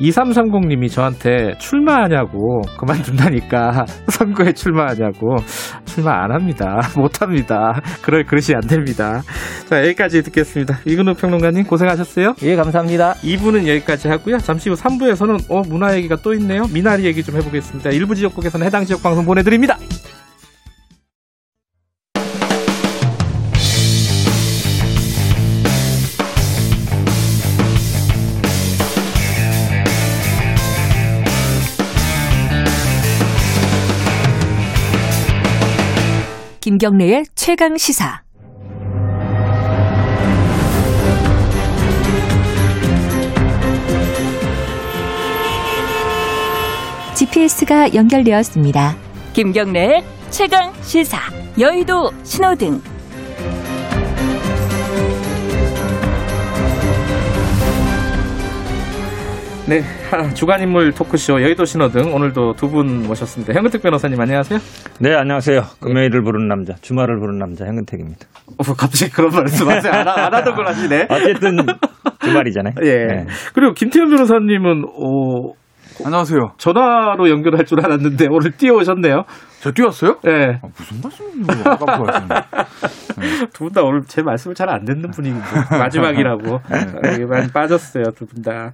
2330님이 저한테 출마하냐고 그만둔다니까 [LAUGHS] 선거에 출마하냐고 출마 안 합니다. [LAUGHS] 못 합니다. 그럴 그릇이 안 됩니다. 자, 여기까지 듣겠습니다. 이근우 평론가님 고생하셨어요. 예, 감사합니다. 2부는 여기까지 하고요. 잠시 후 3부에서는 어, 문화 얘기가 또 있네요. 미나리 얘기 좀 해보겠습니다. 일부 지역국에서는 해당 지역 방송 보내드립니다. 김경래의 최강 시사. GPS가 연결되었습니다. 김경래의 최강 시사. 여의도 신호등. 네, 하, 주간 인물 토크쇼 여의도 신호 등 오늘도 두 분 모셨습니다. 현근택 변호사님 안녕하세요. 네, 안녕하세요. 금요일을 부르는 남자, 주말을 부르는 남자 현근택입니다. 어, 갑자기 그런 말씀하세요. 안, 하- 안 하던 걸 하시네. 어쨌든 주말이잖아요. 예. 네. 그리고 김태현 변호사님은 어, 안녕하세요. 전화로 연결할 줄 알았는데 오늘 뛰어오셨네요. 저 뛰었어요? 예. 아, 무슨 말씀이에요? 아까부터 하시는데. 두분 다 오늘 제 말씀을 잘 안 듣는 분위기 마지막이라고 예, 많이 빠졌어요 두 분 다.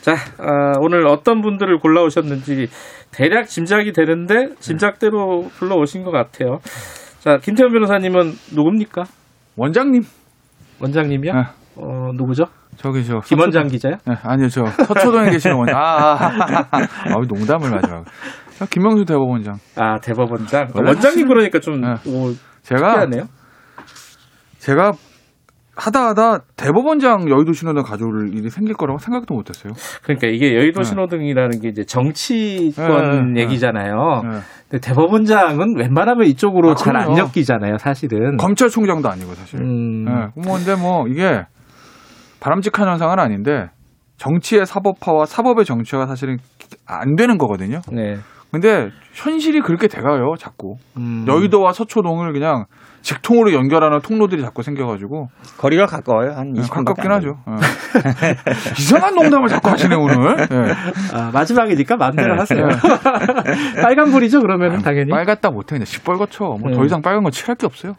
자 어, 오늘 어떤 분들을 골라오셨는지 대략 짐작이 되는데 짐작대로 불러오신 것 같아요. 자 김태현 변호사님은 누굽니까? 원장님. 원장님이요? 네. 어 누구죠? 저기 저. 김원장 기자요? 네, 아니요, 저 서초동에 계시는 원장. 아, 아, 아, [LAUGHS] 아, 아, 농담을 마지막. 저 김명수 대법원장. 아 대법원장. 원장님 그러니까 좀 네. 오, 제가 특이하네요. 제가 하다 하다 대법원장 여의도 신호등 가져올 일이 생길 거라고 생각도 못 했어요. 그러니까 이게 여의도 네. 신호등이라는 게 이제 정치권 네, 네, 얘기잖아요. 네. 근데 대법원장은 웬만하면 이쪽으로 아, 잘안 그럼요. 엮이잖아요, 사실은. 검찰총장도 아니고 사실. 음, 네, 뭐 근데 뭐 이게 바람직한 현상은 아닌데 정치의 사법화와 사법의 정치화가 사실은 안 되는 거거든요. 네. 근데 현실이 그렇게 돼가요, 자꾸. 음. 여의도와 서초동을 그냥 직통으로 연결하는 통로들이 자꾸 생겨가지고. 거리가 가까워요. 한 네, 20분 가깝긴 하죠. 어. [LAUGHS] 이상한 농담을 자꾸 하시네, 오늘. 네. 아, 마지막이니까 마음대로 네. 하세요. [LAUGHS] 빨간 불이죠, 그러면 당연히. 빨갛다 못해. 그냥 시뻘겋죠. 뭐더 네. 이상 빨간 거 칠할 게 없어요.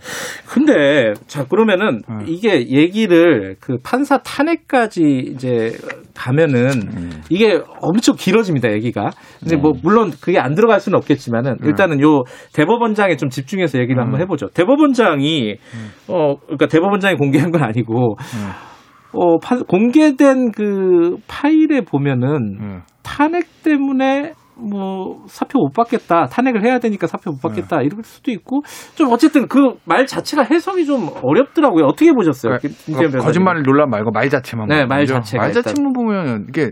근데 자 그러면은 네. 이게 얘기를 그 판사 탄핵까지 이제 가면은 음. 이게 엄청 길어집니다 얘기가. 근데 네. 뭐 물론 그게 안 들어갈 수는 없겠지만은 네. 일단은 요 대법원장에 좀 집중해서 얘기를 음. 한번 해보죠. 대법원 장이 어 그러니까 대법원장이 공개한 건 아니고 음. 어 판- 공개된 그 파일에 보면은 네. 탄핵 때문에 뭐 사표 못 받겠다 탄핵을 해야 되니까 사표 못 받겠다 네. 이럴 수도 있고 좀 어쨌든 그 말 자체가 해석이 좀 어렵더라고요 어떻게 보셨어요 그러니까 김- 김태현 변호사님? 거짓말 논란 말고 말 자체만. 네, 말. 자체가 말. 자체만 보면 이게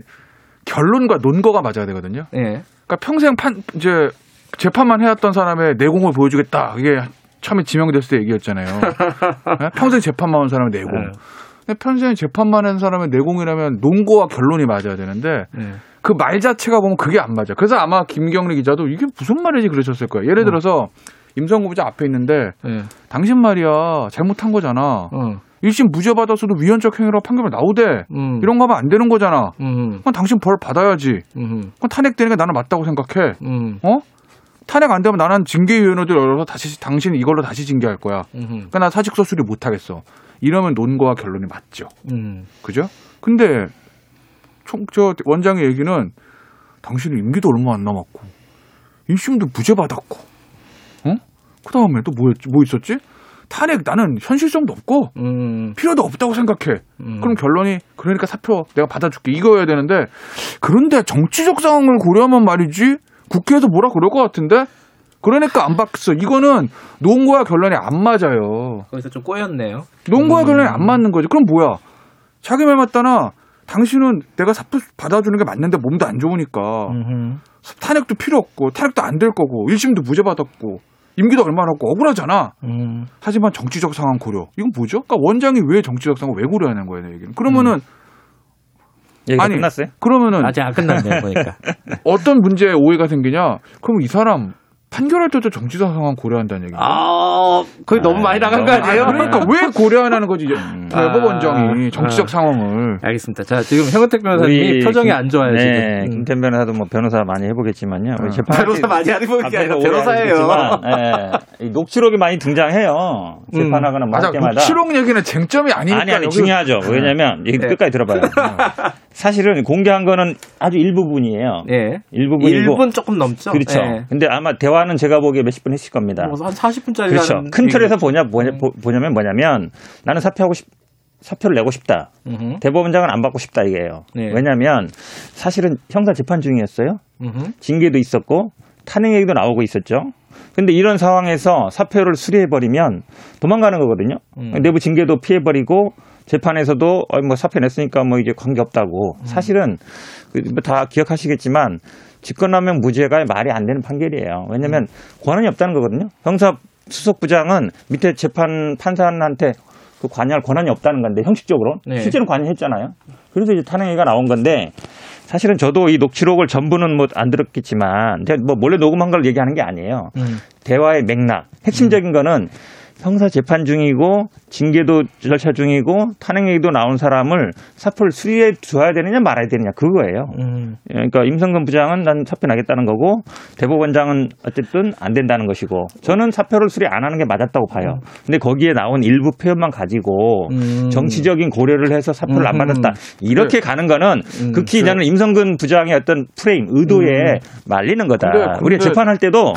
결론과 논거가 맞아야 되거든요. 네. 그러니까 평생 판 이제 재판만 해왔던 사람의 내공을 보여주겠다. 이게 처음에 지명됐을 때 얘기였잖아요. [LAUGHS] 네? 평생 재판만 한 사람의 내공. 네. 근데 평생 재판만 한 사람의 내공이라면 논거와 결론이 맞아야 되는데 네. 그말 자체가 보면 그게 안 맞아. 그래서 아마 김경래 기자도 이게 무슨 말이지 그러셨을 거예요. 예를 들어서 임성구 부장 앞에 있는데 네. 당신 말이야 잘못한 거잖아. 어. 1심 무죄 받았어도 위헌적 행위로 판결 나오대. 음. 이런 거 하면 안 되는 거잖아. 음. 그럼 당신 벌 받아야지. 음. 그럼 탄핵되는 게 나는 맞다고 생각해. 음. 어? 탄핵 안 되면 나는 징계위원회들 열어서 다시 당신 이걸로 다시 징계할 거야. 음. 그러니까 나 사직서 수리 못 하겠어. 이러면 논거와 결론이 맞죠. 음. 그죠? 근데 총, 저 원장의 얘기는 당신은 임기도 얼마 안 남았고 1심도 무죄 받았고 어? 그 다음에 또 뭐였지? 뭐 있었지? 탄핵 나는 현실성도 없고 음. 필요도 없다고 생각해. 음. 그럼 결론이 그러니까 사표 내가 받아줄게 이거여야 되는데 그런데 정치적 상황을 고려하면 말이지 국회에서 뭐라 그럴 것 같은데 그러니까 안 받겠어. 이거는 논거와 결론이 안 맞아요. 거기서 좀 꼬였네요. 논거와 음. 결론이 안 맞는 거지. 그럼 뭐야? 자기 말 맞다나 당신은 내가 사표 받아주는 게 맞는데 몸도 안 좋으니까 음. 탄핵도 필요 없고 탄핵도 안 될 거고 1심도 무죄 받았고 임기도 얼마 남고 억울하잖아. 음. 하지만 정치적 상황 고려. 이건 뭐죠? 그러니까 원장이 왜 정치적 상황 왜 고려하는 거예요, 내 얘기는. 그러면은 얘기가 아니, 끝났어요? 그러면은 아직 안 끝났네요 [LAUGHS] 보니까. 어떤 문제에 오해가 생기냐? 그럼 이 사람 판결할 때도 정치적 상황 고려한다는 얘기죠. 아, 거의 너무 많이 나간 거 아니에요? 그러니까 왜 고려하는 거지? 음. 대법원장이 아. 정치적 상황을. 알겠습니다. 자, 지금 형은택 변호사님이 표정이 김- 안 좋아요, 네, 지금. 음. 김태현 변호사도 뭐 변호사 많이 해보겠지만요. 어. 재판 변호사 많이 하는 게 아니라 변호사예요. [LAUGHS] 이 녹취록이 많이 등장해요. 재판하거나 뭐 맞아. 할 때마다. 녹취록 얘기는 쟁점이 아니니까. 아니 아니 여기- 중요하죠. 왜냐면 이거 네. 끝까지 들어봐요. [LAUGHS] 사실은 공개한 거는 아주 일부분이에요. 예. 일부분이고 1분 조금 넘죠? 그렇죠. 예. 근데 아마 대화는 제가 보기에 몇십 분 했을 겁니다. 뭐 한 40분짜리 그렇죠. 큰 틀에서 보냐, 뭐냐, 보- 보냐면 뭐냐면 나는 사표하고 싶, 사표를 내고 싶다. 음흠. 대법원장은 안 받고 싶다 이게요. 네. 왜냐하면 사실은 형사 재판 중이었어요. 음흠. 징계도 있었고 탄핵 얘기도 나오고 있었죠. 근데 이런 상황에서 사표를 수리해 버리면 도망가는 거거든요. 음. 내부 징계도 피해 버리고 재판에서도 어, 뭐 사표 냈으니까 뭐 이제 관계 없다고. 음. 사실은 그다 기억하시겠지만 직권남용 무죄가 말이 안 되는 판결이에요. 왜냐하면 음. 권한이 없다는 거거든요. 형사 수석부장은 밑에 재판 판사한테 그 관여할 권한이 없다는 건데 형식적으로 네. 실제로 관여했잖아요. 그래서 이제 탄핵이가 나온 건데 사실은 저도 이 녹취록을 전부는 뭐 안 들었겠지만 제가 뭐 몰래 녹음한 걸 얘기하는 게 아니에요. 음. 대화의 맥락 핵심적인 거는 형사 재판 중이고 징계도 절차 중이고 탄핵 얘기도 나온 사람을 사표를 수리해 줘야 되느냐 말아야 되느냐 그거예요. 음. 그러니까 임성근 부장은 난 사표 나겠다는 거고 대법원장은 어쨌든 안 된다는 것이고 저는 사표를 수리 안 하는 게 맞았다고 봐요. 근데 거기에 나온 일부 표현만 가지고 음. 정치적인 고려를 해서 사표를 안 음. 받았다 이렇게 가는 거는 음. 극히 저는 임성근 부장의 어떤 프레임 의도에 말리는 거다. 근데- 근데- 우리가 재판할 때도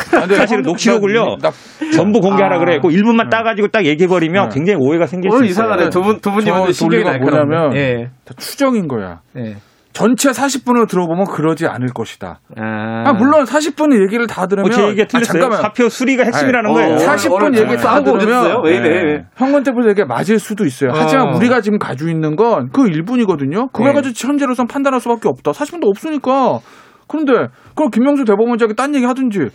형- 녹취록을요 나- 전부 공개하라 아. 그래고 일부만 따가지고 딱 얘기해버리면 네. 굉장히 오해가 생길 수 있어요. 이상하네. 두 분, 두 오늘 신경이. 뭐냐면 예. 다 추정인 거야. 예. 전체 40분을 들어보면 그러지 않을 것이다. 아, 아, 물론 40분 얘기를 다 들으면 뭐제 얘기가 틀렸어요. 잠깐만. 사표 수리가 핵심이라는 아니, 거예요. 어, 40분 오늘 얘기 다 하고 들으면? 왜 이래? 형건태부터 얘기 맞을 수도 있어요. 하지만 어. 우리가 지금 가지고 있는 건그 일분이거든요. 그걸 네. 가지고 현재로선 판단할 수밖에 없다. 40분도 없으니까. 그런데 그럼 김명수 대법원장이 딴 얘기 하든지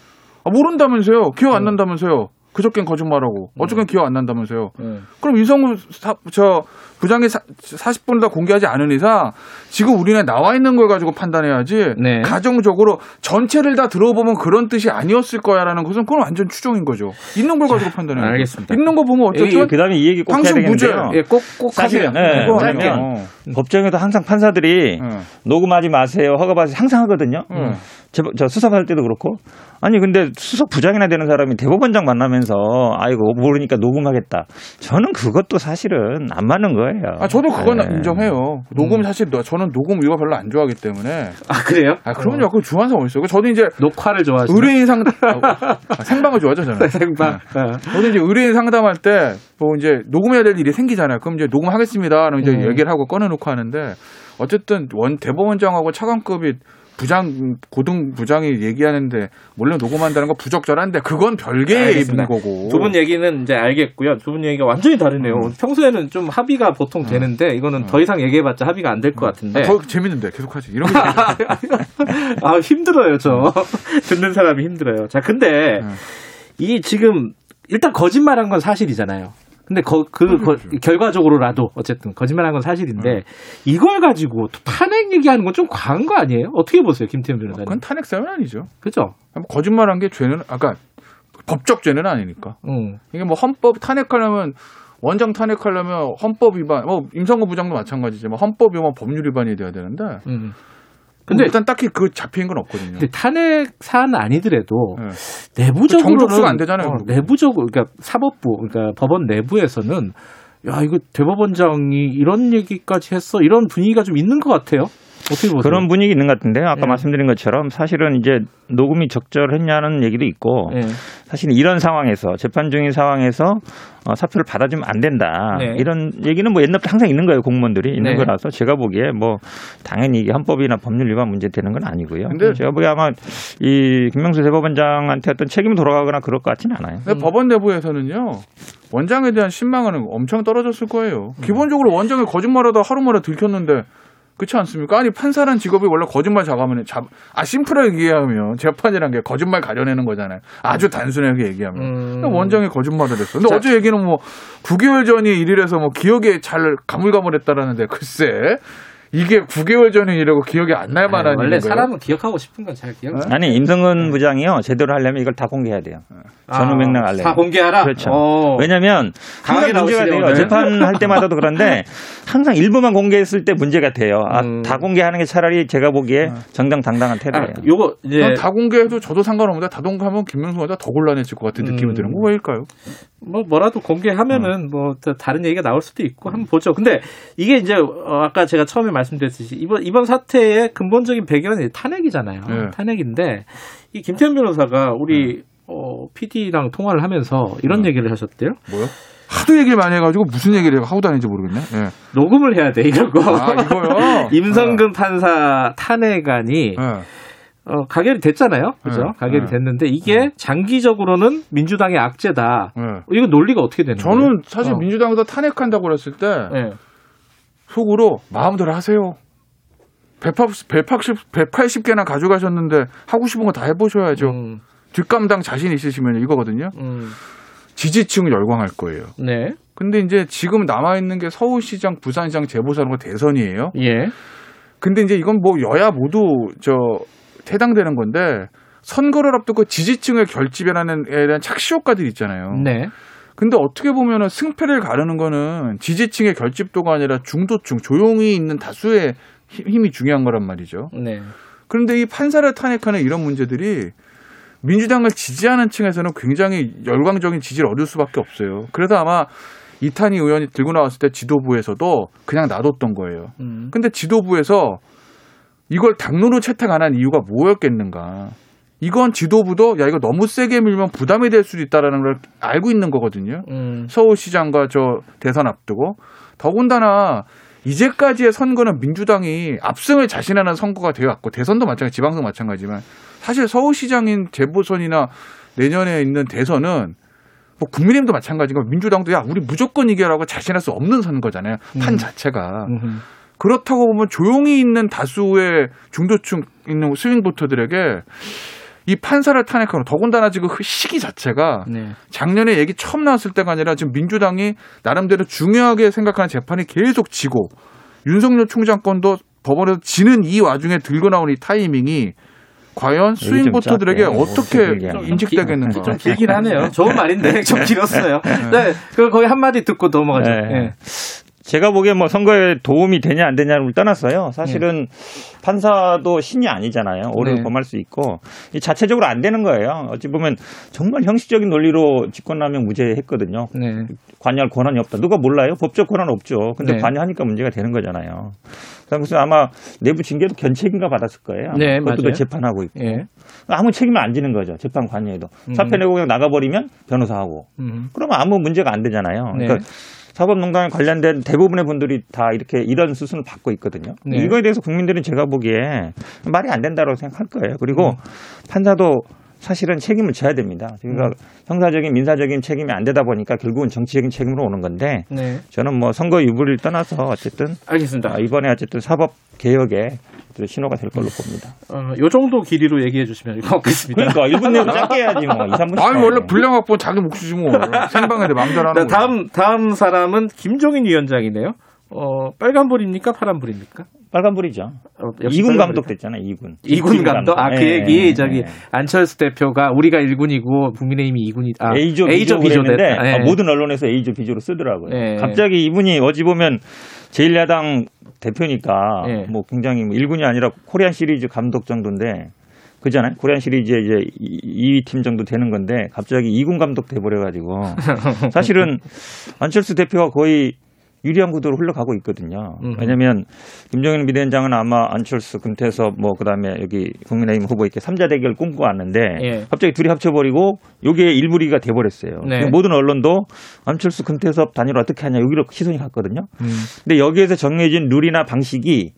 아, 모른다면서요. 기억 안 난다면서요. 그저께는 거짓말하고 어저께는 기억 안 난다면서요. 네. 그럼 이성우 사, 저 부장이 사, 40분을 다 공개하지 않은 이상 지금 우리는 나와 있는 걸 가지고 판단해야지 네. 가정적으로 전체를 다 들어보면 그런 뜻이 아니었을 거야라는 것은 그건 완전 추정인 거죠. 있는 걸 가지고 판단해요. 알겠습니다. 있는 거 보면 어쨌든 그 다음에 이 얘기 꼭 해야 당신 되겠는데요. 무죄. 예, 꼭, 꼭 사실은 하세요. 네, 그거 왜냐면 하면 법정에도 항상 판사들이 네. 녹음하지 마세요, 허가받으세요 항상 하거든요. 음. 저, 저 수사받을 때도 그렇고 아니 근데 수석 부장이나 되는 사람이 대법원장 만나면서 아이고 모르니까 녹음하겠다. 저는 그것도 사실은 안 맞는 거예요. 아 저도 그건 네. 인정해요. 녹음 사실 너- 저는 녹음 이거 별로 안 좋아하기 때문에 아, 그래요? 아 그럼요. 그 주한사 어딨어요? 저도 이제 녹화를 좋아하시는 의뢰인 상담 아, 생방을 좋아하죠 저는. [LAUGHS] 생방. 어. 저도 이제 의뢰인 상담할 때 뭐 이제 녹음해야 될 일이 생기잖아요. 그럼 이제 녹음하겠습니다라는 이제 음. 얘기를 하고 꺼내놓고 하는데 어쨌든 원 대법원장하고 차관급이 부장 고등 부장이 얘기하는데 몰래 녹음한다는 거 부적절한데 그건 별개의 알겠습니다. 거고. 두 분 얘기는 이제 알겠고요. 두 분 얘기가 완전히 다르네요. 음. 평소에는 좀 합의가 보통 되는데 이거는 더 이상 얘기해봤자 합의가 안 될 것 같은데. 아, 더 재밌는데 계속하지. 이런 게 재밌는데. [LAUGHS] 아 힘들어요 저 [LAUGHS] 듣는 사람이 힘들어요. 자 근데 음. 이 지금 일단 거짓말한 건 사실이잖아요. 근데 거, 그 거- 결과적으로라도 어쨌든 거짓말한 건 사실인데 이걸 가지고 또 탄핵 얘기하는 건 좀 과한 거 아니에요? 어떻게 보세요, 김태현 변호사님? 그건 탄핵 사유는 아니죠. 그죠? 거짓말한 게 죄는 아까 법적 죄는 아니니까. 응. 이게 뭐 헌법 탄핵하려면 원장 탄핵하려면 헌법 위반, 뭐 임성근 부장도 마찬가지지만 헌법 위반, 법률 위반이 돼야 되는데. 음. 근데 일단 딱히 그 잡힌 건 없거든요. 근데 탄핵 사안은 아니더라도 네. 내부적으로 정족수가 안 되잖아요, 그리고. 내부적으로 그러니까 사법부 그러니까 법원 내부에서는 야 이거 대법원장이 이런 얘기까지 했어 이런 분위기가 좀 있는 것 같아요. 어떻게 보세요? 그런 분위기 있는 것 같은데요. 아까 예. 말씀드린 것처럼 사실은 이제 녹음이 적절했냐는 얘기도 있고 예. 사실 이런 상황에서 재판 중인 상황에서 어, 사표를 받아주면 안 된다. 네. 이런 얘기는 뭐 옛날부터 항상 있는 거예요. 공무원들이 있는 네. 거라서 제가 보기에 뭐 당연히 이게 헌법이나 법률 위반 문제 되는 건 아니고요. 근데- 제가 보기에 아마 이 김명수 대법원장한테 어떤 책임이 돌아가거나 그럴 것 같지는 않아요. 근데 법원 내부에서는요 원장에 대한 신망은 엄청 떨어졌을 거예요. 기본적으로 원장이 거짓말하다 하루 만에 들켰는데 그렇지 않습니까? 아니 판사란 직업이 원래 거짓말 작하면 잡, 아 심플하게 얘기하면 재판이란 게 거짓말 가려내는 거잖아요. 아주 단순하게 얘기하면. 음. 원장이 거짓말을 했어. 근데 자. 어제 얘기는 뭐 9개월 전이 일이라서 뭐 기억에 잘 가물가물했다라는데 글쎄 이게 9개월 전인 일이라고 기억이 안 날 만한 원래 일인가요? 사람은 기억하고 싶은 건 잘 기억. 아니 임성근 부장이요 제대로 하려면 이걸 다 공개해야 돼요. 전후 맥락 알래. 다 공개하라. 그렇죠. 어. 왜냐면 강하게 항상 문제가 돼요. 오늘. 재판할 때마다도 그런데 [LAUGHS] 항상 일부만 공개했을 때 문제가 돼요. 아, 음. 다 공개하는 게 차라리 제가 보기에 네. 정정당당한 아, 태도예요. 요거 이제 난다 공개해도 저도 상관없는데 다 공개하면 김명수가 더 곤란해질 것 같은 느낌이 음. 드는 거 왜일까요? 뭐 뭐라도 공개하면은 뭐또 다른 얘기가 나올 수도 있고 한번 보죠. 근데 이게 이제 어, 아까 제가 처음에 말 씀드렸듯이 이번 이번 사태의 근본적인 배경은 탄핵이잖아요. 네. 탄핵인데 이 김태현 변호사가 우리 어, PD랑 통화를 하면서 이런 얘기를 하셨대요. 뭐요? 하도 얘기를 많이 해가지고 무슨 얘기를 하고 다니는지 모르겠네. 예. 녹음을 해야 돼 이런 거. 아 이거요? [LAUGHS] 임성근 판사 탄핵안이 예. 어, 가결이 됐잖아요. 그죠? 네. 가결이 네. 됐는데 이게 장기적으로는 민주당의 악재다. 예. 이거 논리가 어떻게 되는 거예요? 저는 사실 어. 민주당에서 탄핵한다고 그랬을 때 예. 속으로 마음대로 하세요. 180, 180, 180개나 가져가셨는데 하고 싶은 거 다 해보셔야죠. 음, 뒷감당 자신 있으시면 이거거든요. 음, 지지층 열광할 거예요. 네. 근데 이제 지금 남아있는 게 서울시장, 부산시장 재보선거 대선이에요. 예. 근데 이제 이건 뭐 여야 모두 저 해당되는 건데 선거를 앞두고 지지층의 결집이라는 에 대한 착시 효과들이 있잖아요. 네. 근데 어떻게 보면은 승패를 가르는 거는 지지층의 결집도가 아니라 중도층, 조용히 있는 다수의 힘- 힘이 중요한 거란 말이죠. 네. 그런데 이 판사를 탄핵하는 이런 문제들이 민주당을 지지하는 층에서는 굉장히 열광적인 지지를 얻을 수밖에 없어요. 그래서 아마 이탄희 의원이 들고 나왔을 때 지도부에서도 그냥 놔뒀던 거예요. 음. 근데 지도부에서 이걸 당론으로 채택 안 한 이유가 뭐였겠는가? 이건 지도부도 야 이거 너무 세게 밀면 부담이 될 수도 있다라는 걸 알고 있는 거거든요. 음. 서울시장과 저 대선 앞두고 더군다나 이제까지의 선거는 민주당이 압승을 자신하는 선거가 되어왔고 대선도 마찬가지, 지방선 마찬가지지만 사실 서울시장인 재보선이나 내년에 있는 대선은 뭐 국민의힘도 마찬가지고 민주당도 야 우리 무조건 이겨라고 자신할 수 없는 선거잖아요. 판 자체가 음. 그렇다고 보면 조용히 있는 다수의 중도층 있는 스윙 보터들에게 이 판사를 탄핵하는 더군다나 지금 그 시기 자체가 네. 작년에 얘기 처음 나왔을 때가 아니라 지금 민주당이 나름대로 중요하게 생각하는 재판이 계속 지고 윤석열 총장 건도 법원에서 지는 이 와중에 들고 나온 이 타이밍이 과연 스윙 좀 보터들에게. 어떻게 인식되겠는가? 좀 길긴 하네요. 좋은 말인데 [LAUGHS] 좀 길었어요. 네, 그 거의 한 마디 듣고 넘어가죠. 네. 예. 제가 보기엔 뭐 선거에 도움이 되냐 안 되냐를 떠났어요. 사실은 판사도 신이 아니잖아요. 오류를 네. 범할 수 있고 이 자체적으로 안 되는 거예요. 어찌 보면 정말 형식적인 논리로 직권남용 무죄했거든요. 네. 관여할 권한이 없다. 누가 몰라요? 법적 권한 없죠. 근데 네. 관여하니까 문제가 되는 거잖아요. 그래서 아마 내부 징계도 견책인가 받았을 거예요. 네, 그것도 맞아요. 재판하고 있고. 예. 아무 책임을 안 지는 거죠. 재판 관여에도. 음. 사표 내고 그냥 나가버리면 변호사하고. 음. 그러면 아무 문제가 안 되잖아요. 네. 그러니까 사법농단에 관련된 대부분의 분들이 다 이렇게 이런 수순을 받고 있거든요. 네. 이거에 대해서 국민들은 제가 보기에 말이 안 된다고 생각할 거예요. 그리고 음. 판사도 사실은 책임을 져야 됩니다. 그러니까 음. 형사적인 민사적인 책임이 안 되다 보니까 결국은 정치적인 책임으로 오는 건데 네. 저는 뭐 선거 유불을 떠나서 어쨌든 알겠습니다. 아, 이번에 어쨌든 사법 개혁에 또 신호가 될 걸로 봅니다. 어, 요 정도 길이로 얘기해 주시면 고맙겠습니다. 그러니까 1분 내로 짧게 해야지 뭐 2, 3분. 아니 원래 분량 확보 자기 몫이지 뭐 생방인데 마음대로 하는 네, 거. 다음 다음 사람은 김종인 위원장이네요. 어, 빨간불입니까? 파란불입니까? 빨간불이죠. 어, 이군. 감독 됐잖아요. 이군. 이군 감독. 아, 그 예, 얘기 예, 저기 예. 안철수 대표가 우리가 1군이고 국민의힘이 2군이 아, A조, A조 그랬는데 됐다. 예. 아, 모든 언론에서 A조, B조로 쓰더라고요. 예. 갑자기 이분이 어찌 보면 제1야당 대표니까 예. 뭐 굉장히 뭐 1군이 아니라 코리안 시리즈 감독 정도인데 그잖아요. 코리안 시리즈의 이제 2위 팀 정도 되는 건데 갑자기 2군 감독 돼 버려 가지고 [LAUGHS] 사실은 안철수 대표가 거의 유리한 구도로 흘러가고 있거든요. 음흠. 왜냐하면 김정인 비대위원장은 아마 안철수, 금태섭 뭐 그다음에 여기 국민의힘 후보 이렇게 삼자 대결 꿈꾸고 왔는데 예. 갑자기 둘이 합쳐버리고 요게 일부리가 돼버렸어요. 네. 모든 언론도 안철수, 금태섭 단일 어떻게 하냐 여기로 시선이 갔거든요. 음. 근데 여기에서 정해진 룰이나 방식이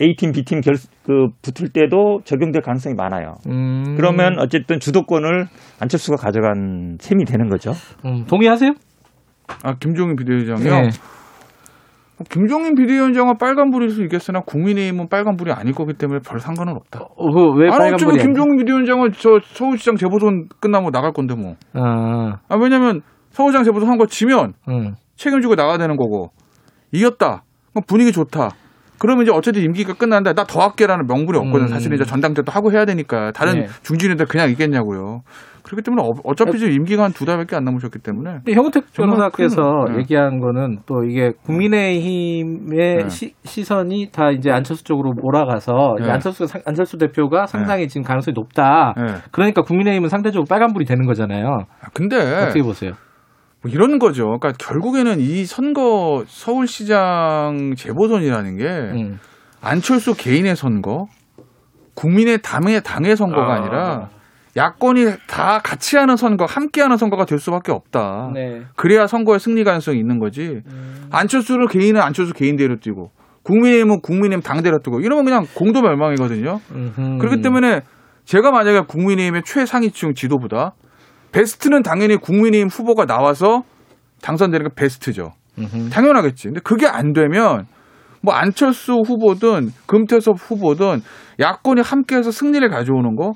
A팀, B팀 결, 그 붙을 때도 적용될 가능성이 많아요. 음. 그러면 어쨌든 주도권을 안철수가 가져간 셈이 되는 거죠. 음, 동의하세요? 아 김종인 비대위원장이요. 네. 뭐 김종인 비대위원장은 빨간불일 수 있겠으나 국민의힘은 빨간불이 아닐 거기 때문에 별 상관은 없다. 어, 그왜 아니 어쩌면 김종인 비대위원장은 저 서울시장 재보선 끝나고 나갈 건데 뭐. 아, 아 왜냐면 서울시장 재보선 한 거 지면 음. 책임지고 나가야 되는 거고 이겼다. 분위기 좋다. 그러면 이제 어쨌든 임기가 끝났는데 나더 할게라는 명분이 없거든. 음. 사실 이제 전당대도 하고 해야 되니까 다른 네. 중진인들 그냥 있겠냐고요. 그렇기 때문에 어- 어차피 지금 임기가 한 두 달밖에 안 남으셨기 때문에 근데 형우택 변호사께서 큰, 네. 얘기한 거는 또 이게 국민의힘의 네. 시, 시선이 다 이제 안철수 쪽으로 몰아가서 네. 안철수 상- 안철수 대표가 상당히 지금 가능성이 높다. 네. 그러니까 국민의힘은 상대적으로 빨간불이 되는 거잖아요. 아, 근데 어떻게 보세요? 뭐 이런 거죠. 그러니까 결국에는 이 선거 서울시장 재보선이라는 게 음. 안철수 개인의 선거, 국민의 당의 당의 선거가 아. 아. 니라 야권이 다 같이 하는 선거, 함께 하는 선거가 될 수밖에 없다. 네. 그래야 선거의 승리 가능성이 있는 거지. 안철수를 개인은 안철수 개인대로 뛰고 국민의힘은 국민의힘 당대로 뛰고 이러면 그냥 공도 멸망이거든요. 음흠. 그렇기 때문에 제가 만약에 국민의힘의 최상위층 지도부다. 베스트는 당연히 국민의힘 후보가 나와서 당선되는 게 베스트죠. 음흠. 당연하겠지. 근데 그게 안 되면 뭐 안철수 후보든 금태섭 후보든 야권이 함께해서 승리를 가져오는 거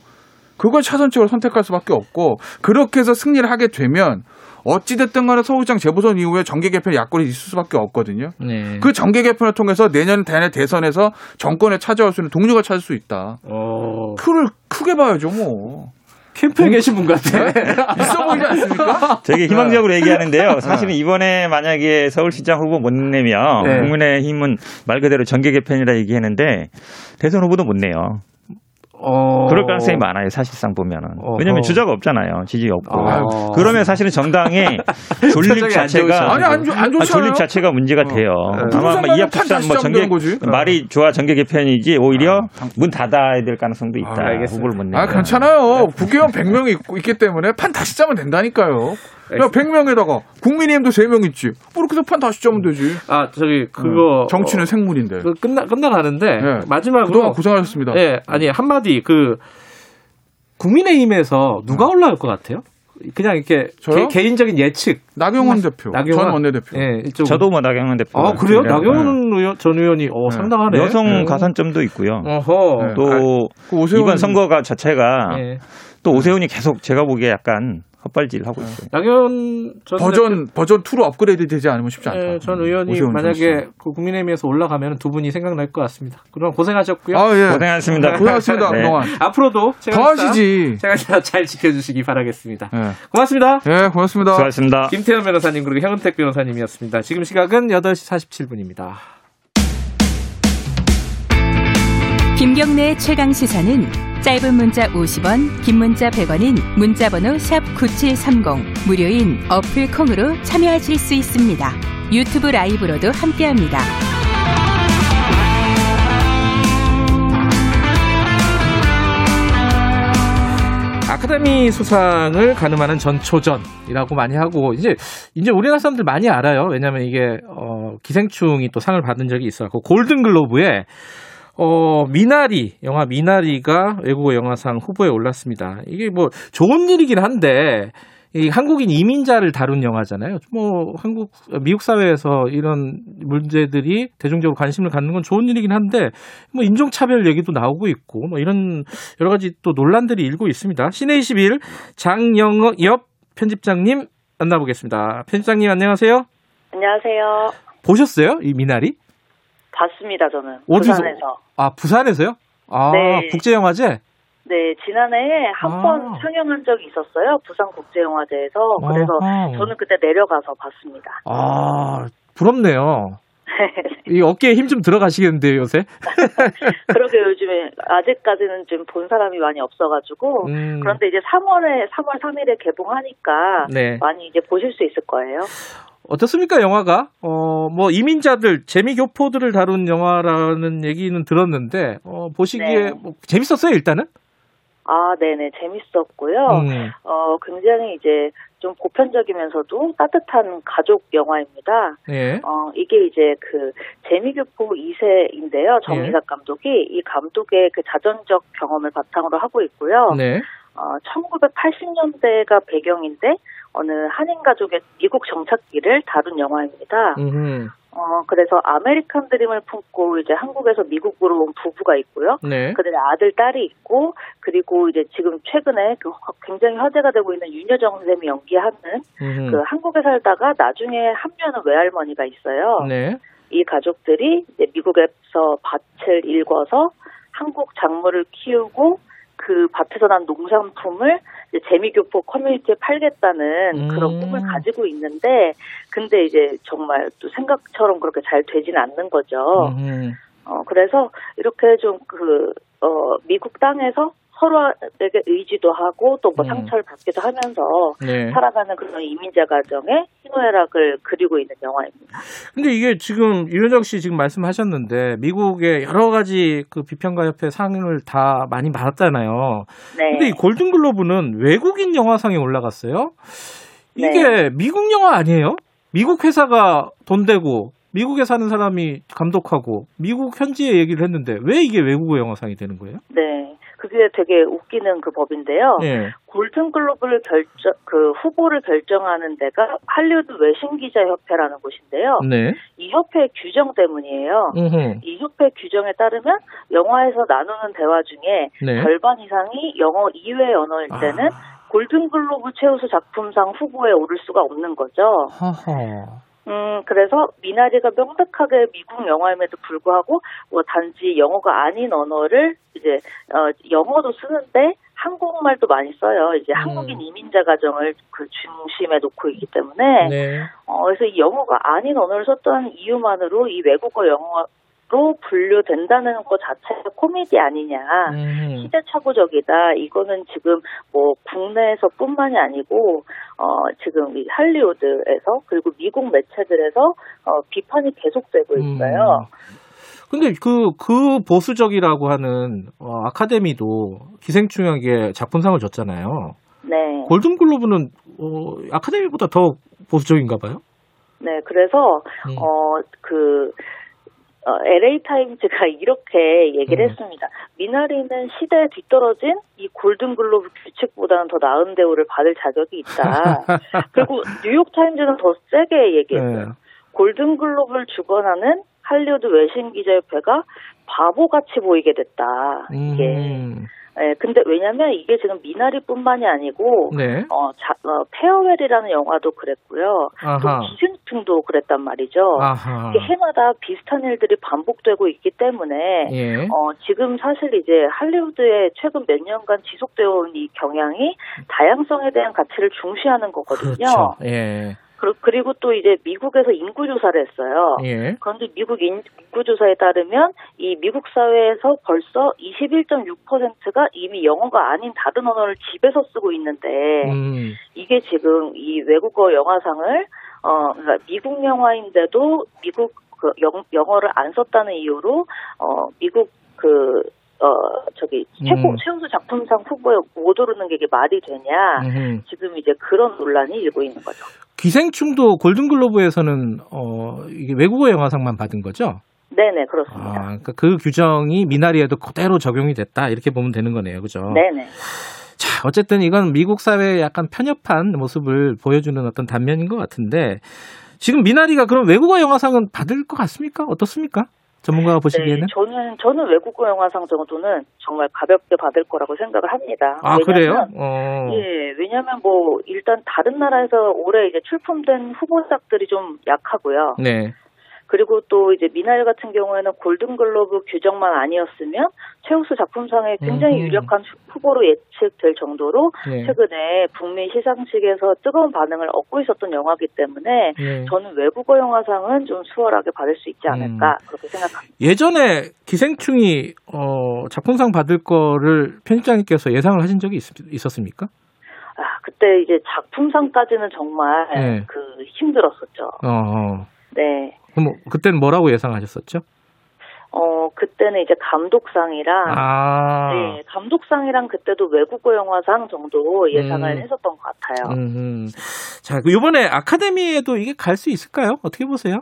그걸 차선책으로 선택할 수밖에 없고 그렇게 해서 승리를 하게 되면 어찌됐든 간에 서울시장 재보선 이후에 정계 개편 야권이 있을 수밖에 없거든요. 네. 그 정계 개편을 통해서 내년 대내 대선에서 정권에 찾아올 수 있는 동력을 찾을 수 있다. 어, 표를 크게 봐야죠, 뭐. 캠프에 계신 분 같아. 있어 보이지 않습니까? [LAUGHS] 되게 희망적으로 얘기하는데요. 사실은 이번에 만약에 서울시장 후보 못 내면 네. 국민의힘은 말 그대로 정계 개편이라 얘기했는데 대선 후보도 못 내요. 어. 그럴 가능성이 많아요. 사실상 보면은. 어허. 왜냐하면 주자가 없잖아요. 지지 없고. 아. 그러면 사실은 정당의 존립 [LAUGHS] [LAUGHS] 자체가. 아니, 안, 좋- 안 아, 좋잖아요. 존립 자체가 문제가 돼요. 누구 아마 뭐 이합집산 뭐 정계 거지. 말이 좋아 정계 개편이지 오히려 아, 당- 문 닫아야 될 가능성도 있다. 아, 알겠습니다. 후보를 못 내면. 아, 괜찮아요. 국회의원 100명이 있고, 있기 때문에 판 다시 짜면 된다니까요. 야, 100명에다가 국민의힘도 3명 있지. 뭐 이렇게 해서 판 다시 짜면 되지. 아, 저기 그거 음, 정치는 생물인데. 그 끝나 끝나가는데 네. 마지막으로 그동안 고생하셨습니다. 예, 아니 한 마디 그 국민의힘에서 누가 올라올 것 같아요? 그냥 이렇게? 개, 인적인 예측. 나경원 대표, 나경원? 전 원내대표. 예, 이쪽. 저도 뭐 나경원 대표. 아, 그래요? 네. 나경원 의원, 전 의원이 어, 상당하네. 여성 네. 가산점도 있고요. 어허. 또그 오세훈- 이번 선거가 자체가 예. 또 오세훈이 계속 제가 보기에 약간 헛발질 하고 있어요. 나경원 전 버전 버전 2로 업그레이드 되지 않으면 쉽지 않다. 예, 전 의원이 오세훈 만약에. 그 국민의힘에서 올라가면 두 분이 생각날 것 같습니다. 그럼 고생하셨고요. 아 예. 고생하셨습니다. 고생하셨습니다 [LAUGHS] 네. 그동안. 앞으로도 제가 더 하시지. 제가 잘 지켜주시기 바라겠습니다. 예. 고맙습니다. 예, 고맙습니다. 수고하셨습니다. 김태현 변호사님 그리고 형은택 변호사님이었습니다. 지금 시각은 8시 47분입니다. 김경래의 최강 시사는 짧은 문자 50원, 긴 문자 100원인 문자번호 샵9730 무료인 어플 콩으로 참여하실 수 있습니다. 유튜브 라이브로도 함께합니다. 아카데미 수상을 가늠하는 전초전이라고 많이 하고 이제 이제 우리나라 사람들 많이 알아요. 왜냐하면 이게 어, 기생충이 또 상을 받은 적이 있어갖고 골든 글로브에 어, 미나리, 영화 미나리가 외국어 영화상 후보에 올랐습니다. 이게 뭐 좋은 일이긴 한데, 이 한국인 이민자를 다룬 영화잖아요. 뭐 한국 미국 사회에서 이런 문제들이 대중적으로 관심을 갖는 건 좋은 일이긴 한데 뭐 인종 차별 얘기도 나오고 있고 뭐 이런 여러 가지 또 논란들이 일고 있습니다. 시내 21 장영엽 편집장님 만나보겠습니다. 편집장님 안녕하세요. 안녕하세요. 보셨어요? 이 미나리? 봤습니다, 저는. 어디서? 부산에서. 아 부산에서요? 아 네. 국제영화제? 네, 지난해에 한 아. 번 상영한 적이 있었어요. 부산국제영화제에서. 그래서 아하. 저는 그때 내려가서 봤습니다. 아 부럽네요. [LAUGHS] 이 어깨에 힘 좀 들어가시겠는데요 요새? [LAUGHS] 그러게 요즘에 아직까지는 좀 본 사람이 많이 없어가지고 음. 그런데 이제 3월에 3월 3일에 개봉하니까 네. 많이 이제 보실 수 있을 거예요. 어떻습니까 영화가? 어 뭐 이민자들 재미 교포들을 다룬 영화라는 얘기는 들었는데 어 보시기에 네. 뭐 재밌었어요 일단은? 아, 네네 재밌었고요. 음. 어 굉장히 이제 좀 보편적이면서도 따뜻한 가족 영화입니다. 예. 어, 이게 이제 그 재미교포 2세인데요. 정이삭 예. 감독이 이 감독의 그 자전적 경험을 바탕으로 하고 있고요. 네. 어, 1980년대가 배경인데 어느 한인 가족의 미국 정착기를 다룬 영화입니다. 음. 어, 그래서 아메리칸 드림을 품고 이제 한국에서 미국으로 온 부부가 있고요. 네. 그들의 아들, 딸이 있고, 그리고 이제 지금 최근에 그 화- 굉장히 화제가 되고 있는 윤여정 쌤이 연기하는 음. 그 한국에 살다가 나중에 합류하는 외할머니가 있어요. 네. 이 가족들이 이제 미국에서 밭을 일궈서 한국 작물을 키우고 그 밭에서 난 농산품을 재미교포 커뮤니티에 팔겠다는 음. 그런 꿈을 가지고 있는데 근데 이제 정말 또 생각처럼 그렇게 잘 되진 않는 거죠. 음. 어 그래서 이렇게 좀그 어 미국 땅에서 서로에게 의지도 하고 또뭐 음. 상처를 받기도 하면서 네. 살아가는 그런 이민자 가정의 희노애락을 그리고 있는 영화입니다. 근데 이게 지금 유현정 씨 지금 말씀하셨는데 미국의 여러 가지 그 비평가 협회 상을 다 많이 받았잖아요. 네. 근데 이 골든글로브는 외국인 영화상에 올라갔어요. 이게 네. 미국 영화 아니에요? 미국 회사가 돈 대고 미국에 사는 사람이 감독하고 미국 현지의 얘기를 했는데 왜 이게 외국어 영화상이 되는 거예요? 네. 그게 되게 웃기는 그 법인데요. 예. 골든글로브를 결정, 그 후보를 결정하는 데가 할리우드 외신 기자 협회라는 곳인데요. 네. 이 협회의 규정 때문이에요. 음흠. 이 협회 규정에 따르면 영화에서 나누는 대화 중에 네. 절반 이상이 영어 이외의 언어일 때는 골든글로브 최우수 작품상 후보에 오를 수가 없는 거죠. 하하. 음, 그래서 미나리가 명백하게 미국 영화임에도 불구하고 뭐 단지 영어가 아닌 언어를 이제 어 영어도 쓰는데 한국말도 많이 써요. 이제 음. 한국인 이민자 가정을 그 중심에 놓고 있기 때문에 네. 어 그래서 이 영어가 아닌 언어를 썼던 이유만으로 이 외국어 영어 로 분류된다는 것 자체가 코미디 아니냐. 음. 시대착오적이다. 이거는 지금 뭐 국내에서뿐만이 아니고 어 지금 이 할리우드에서 그리고 미국 매체들에서 어 비판이 계속되고 있어요. 근데 그, 그 보수적이라고 하는 어, 아카데미도 기생충에게 작품상을 줬잖아요. 네. 골든글로브는 어, 아카데미보다 더 보수적인가 봐요. 네. 그래서 음. 어 그 어, LA 타임즈가 [LAUGHS] 이렇게 얘기를 음. 했습니다. 미나리는 시대에 뒤떨어진 이 골든글로브 규칙보다는 더 나은 대우를 받을 자격이 있다. [LAUGHS] 그리고 뉴욕 타임즈는 더 세게 얘기했어요. 네. 골든글로브를 주관하는 할리우드 외신 기자협회가 바보같이 보이게 됐다. 이게. 음. 예, 근데 왜냐면 이게 지금 미나리뿐만이 아니고 네. 어, 자, 어, 페어웰이라는 영화도 그랬고요. 아하. 또 기생충도 그랬단 말이죠. 아하. 이게 해마다 비슷한 일들이 반복되고 있기 때문에 예. 어, 지금 사실 이제 할리우드의 최근 몇 년간 지속되어 온 이 경향이 다양성에 대한 가치를 중시하는 거거든요. 그렇죠. 예. 그- 그리고 또 이제 미국에서 인구 조사를 했어요. 예. 그런데 미국 인구 조사에 따르면 이 미국 사회에서 벌써 21.6%가 이미 영어가 아닌 다른 언어를 집에서 쓰고 있는데 음. 이게 지금 이 외국어 영화상을 어 그러니까 미국 영화인데도 미국 그 영, 영어를 안 썼다는 이유로 어 미국 그 어 저기 최고 음. 최우수 작품상 후보에 못 오르는 게 이게 말이 되냐 음흠. 지금 이제 그런 논란이 일고 있는 거죠. 기생충도 골든글로브에서는 어 이게 외국어 영화상만 받은 거죠? 네네 그렇습니다. 아, 그러니까 그 규정이 미나리에도 그대로 적용이 됐다 이렇게 보면 되는 거네요, 그죠? 네네. 자, 어쨌든 이건 미국 사회의 약간 편협한 모습을 보여주는 어떤 단면인 것 같은데 지금 미나리가 그럼 외국어 영화상은 받을 것 같습니까? 어떻습니까? 전문가가 보시기에는? 네, 저는 저는 외국어 영화상 정도는 정말 가볍게 받을 거라고 생각을 합니다. 아 그래요? 왜냐면, 어. 예, 왜냐하면 뭐 일단 다른 나라에서 올해 이제 출품된 후보작들이 좀 약하고요. 네. 그리고 또 이제 미나리 같은 경우에는 골든글로브 규정만 아니었으면 최우수 작품상에 굉장히 음흠. 유력한 후보로 예측될 정도로 네. 최근에 북미 시상식에서 뜨거운 반응을 얻고 있었던 영화이기 때문에 네. 저는 외국어 영화상은 좀 수월하게 받을 수 있지 않을까 음. 그렇게 생각합니다. 예전에 기생충이 어, 작품상 받을 거를 편집장님께서 예상을 하신 적이 있, 었습니까 아, 그때 이제 작품상까지는 정말 네. 그 힘들었었죠. 어, 어. 네. 그럼 뭐, 그때는 뭐라고 예상하셨었죠? 어, 그때는 이제 감독상이랑 아. 네, 감독상이랑 그때도 외국어 영화상 정도 예상을 음. 했었던 것 같아요. 음. 자, 그 이번에 아카데미에도 이게 갈 수 있을까요? 어떻게 보세요?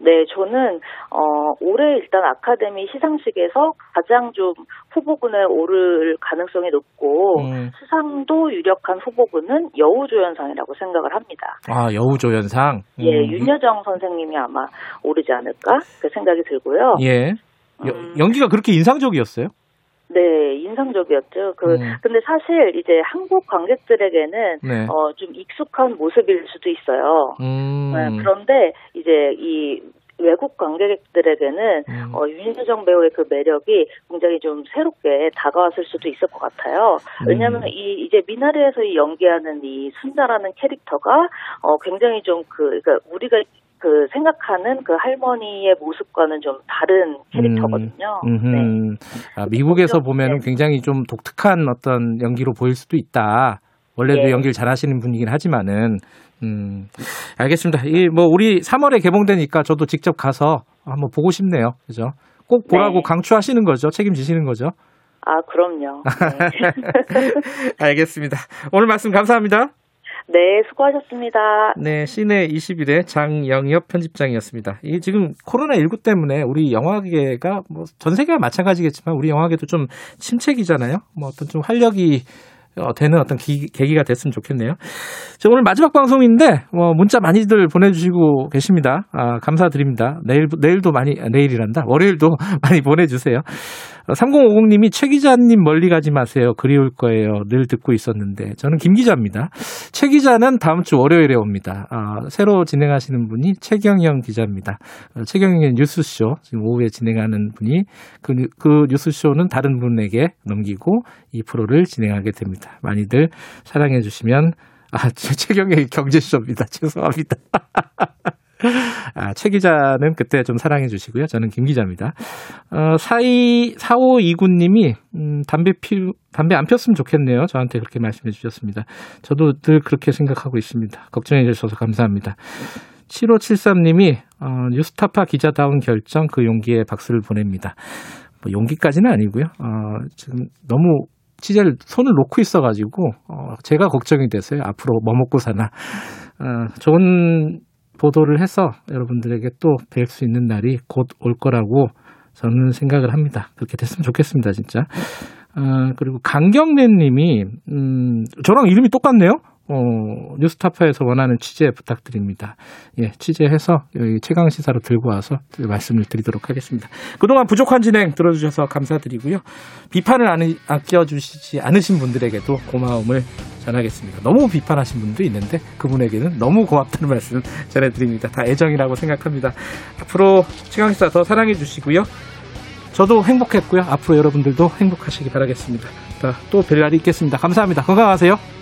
네, 저는 어, 올해 일단 아카데미 시상식에서 가장 좀 후보군에 오를 가능성이 높고 음. 수상도 유력한 후보군은 여우조연상이라고 생각을 합니다. 아, 여우조연상. 예, 음. 윤여정 선생님이 아마 오르지 않을까 그 생각이 들고요. 예. 여- 음. 연기가 그렇게 인상적이었어요? 네, 인상적이었죠. 그 음. 근데 사실 이제 한국 관객들에게는 네. 어, 좀 익숙한 모습일 수도 있어요. 음. 네, 그런데 이제 이 외국 관객들에게는 음. 어, 윤여정 배우의 그 매력이 굉장히 좀 새롭게 다가왔을 수도 있을 것 같아요. 음. 왜냐하면 이 이제 미나리에서 이 연기하는 이 순자라는 캐릭터가 어, 굉장히 좀그 그러니까 우리가 그 생각하는 그 할머니의 모습과는 좀 다른 캐릭터거든요. 음흠. 네. 아, 미국에서 그렇죠. 보면은 네. 굉장히 좀 독특한 어떤 연기로 보일 수도 있다. 원래도 예. 연기를 잘하시는 분이긴 하지만은 음, 알겠습니다. 이 뭐 우리 3월에 개봉되니까 저도 직접 가서 한번 보고 싶네요. 그죠? 꼭 보라고 네. 강추하시는 거죠? 책임지시는 거죠? 아 그럼요. 네. [LAUGHS] 알겠습니다. 오늘 말씀 감사합니다. 네, 수고하셨습니다. 네, 시내 21의 장영엽 편집장이었습니다. 이게 지금 코로나19 때문에 우리 영화계가 뭐 전 세계가 마찬가지겠지만 우리 영화계도 좀 침체기잖아요. 뭐 어떤 좀 활력이 어, 되는 어떤 기- 계기가 됐으면 좋겠네요. 자, 오늘 마지막 방송인데 뭐 문자 많이들 보내주시고 계십니다. 아, 감사드립니다. 내일 내일도 많이 아, 내일이란다. 월요일도 [LAUGHS] 많이 보내주세요. 3050님이 최 기자님 멀리 가지 마세요. 그리울 거예요. 늘 듣고 있었는데 저는 김 기자입니다. 최 기자는 다음 주 월요일에 옵니다. 아, 새로 진행하시는 분이 최경영 기자입니다. 어, 최경영의 뉴스쇼 지금 오후에 진행하는 분이 그, 뉴- 그 뉴스쇼는 다른 분에게 넘기고 이 프로를 진행하게 됩니다. 많이들 사랑해 주시면 아, 최- 최경영의 경제쇼입니다. [LAUGHS] 죄송합니다. [LAUGHS] 아, 최 기자는 그때 좀 사랑해 주시고요. 저는 김 기자입니다. 어, 42, 4529님이, 음, 담배 피, 담배 안 폈으면 좋겠네요. 저한테 그렇게 말씀해 주셨습니다. 저도 늘 그렇게 생각하고 있습니다. 걱정해 주셔서 감사합니다. 7573님이, 어, 뉴스타파 기자다운 결정 그 용기에 박수를 보냅니다. 뭐 용기까지는 아니고요. 어, 지금 너무 취재를 손을 놓고 있어가지고, 어, 제가 걱정이 됐어요. 앞으로 뭐 먹고 사나. 어, 좋은 보도를 해서 여러분들에게 또 뵐 수 있는 날이 곧 올 거라고 저는 생각을 합니다. 그렇게 됐으면 좋겠습니다, 진짜. 아, 그리고 강경래 님이, 음, 저랑 이름이 똑같네요? 어, 뉴스타파에서 원하는 취재 부탁드립니다. 예, 취재해서 여기 최강 시사로 들고 와서 말씀을 드리도록 하겠습니다. 그동안 부족한 진행 들어주셔서 감사드리고요. 비판을 안, 아껴주시지 않으신 분들에게도 고마움을 전하겠습니다. 너무 비판하신 분도 있는데 그분에게는 너무 고맙다는 말씀 전해드립니다. 다 애정이라고 생각합니다. 앞으로 최강 시사 더 사랑해 주시고요. 저도 행복했고요. 앞으로 여러분들도 행복하시기 바라겠습니다. 또 뵐 날이 있겠습니다. 감사합니다. 건강하세요.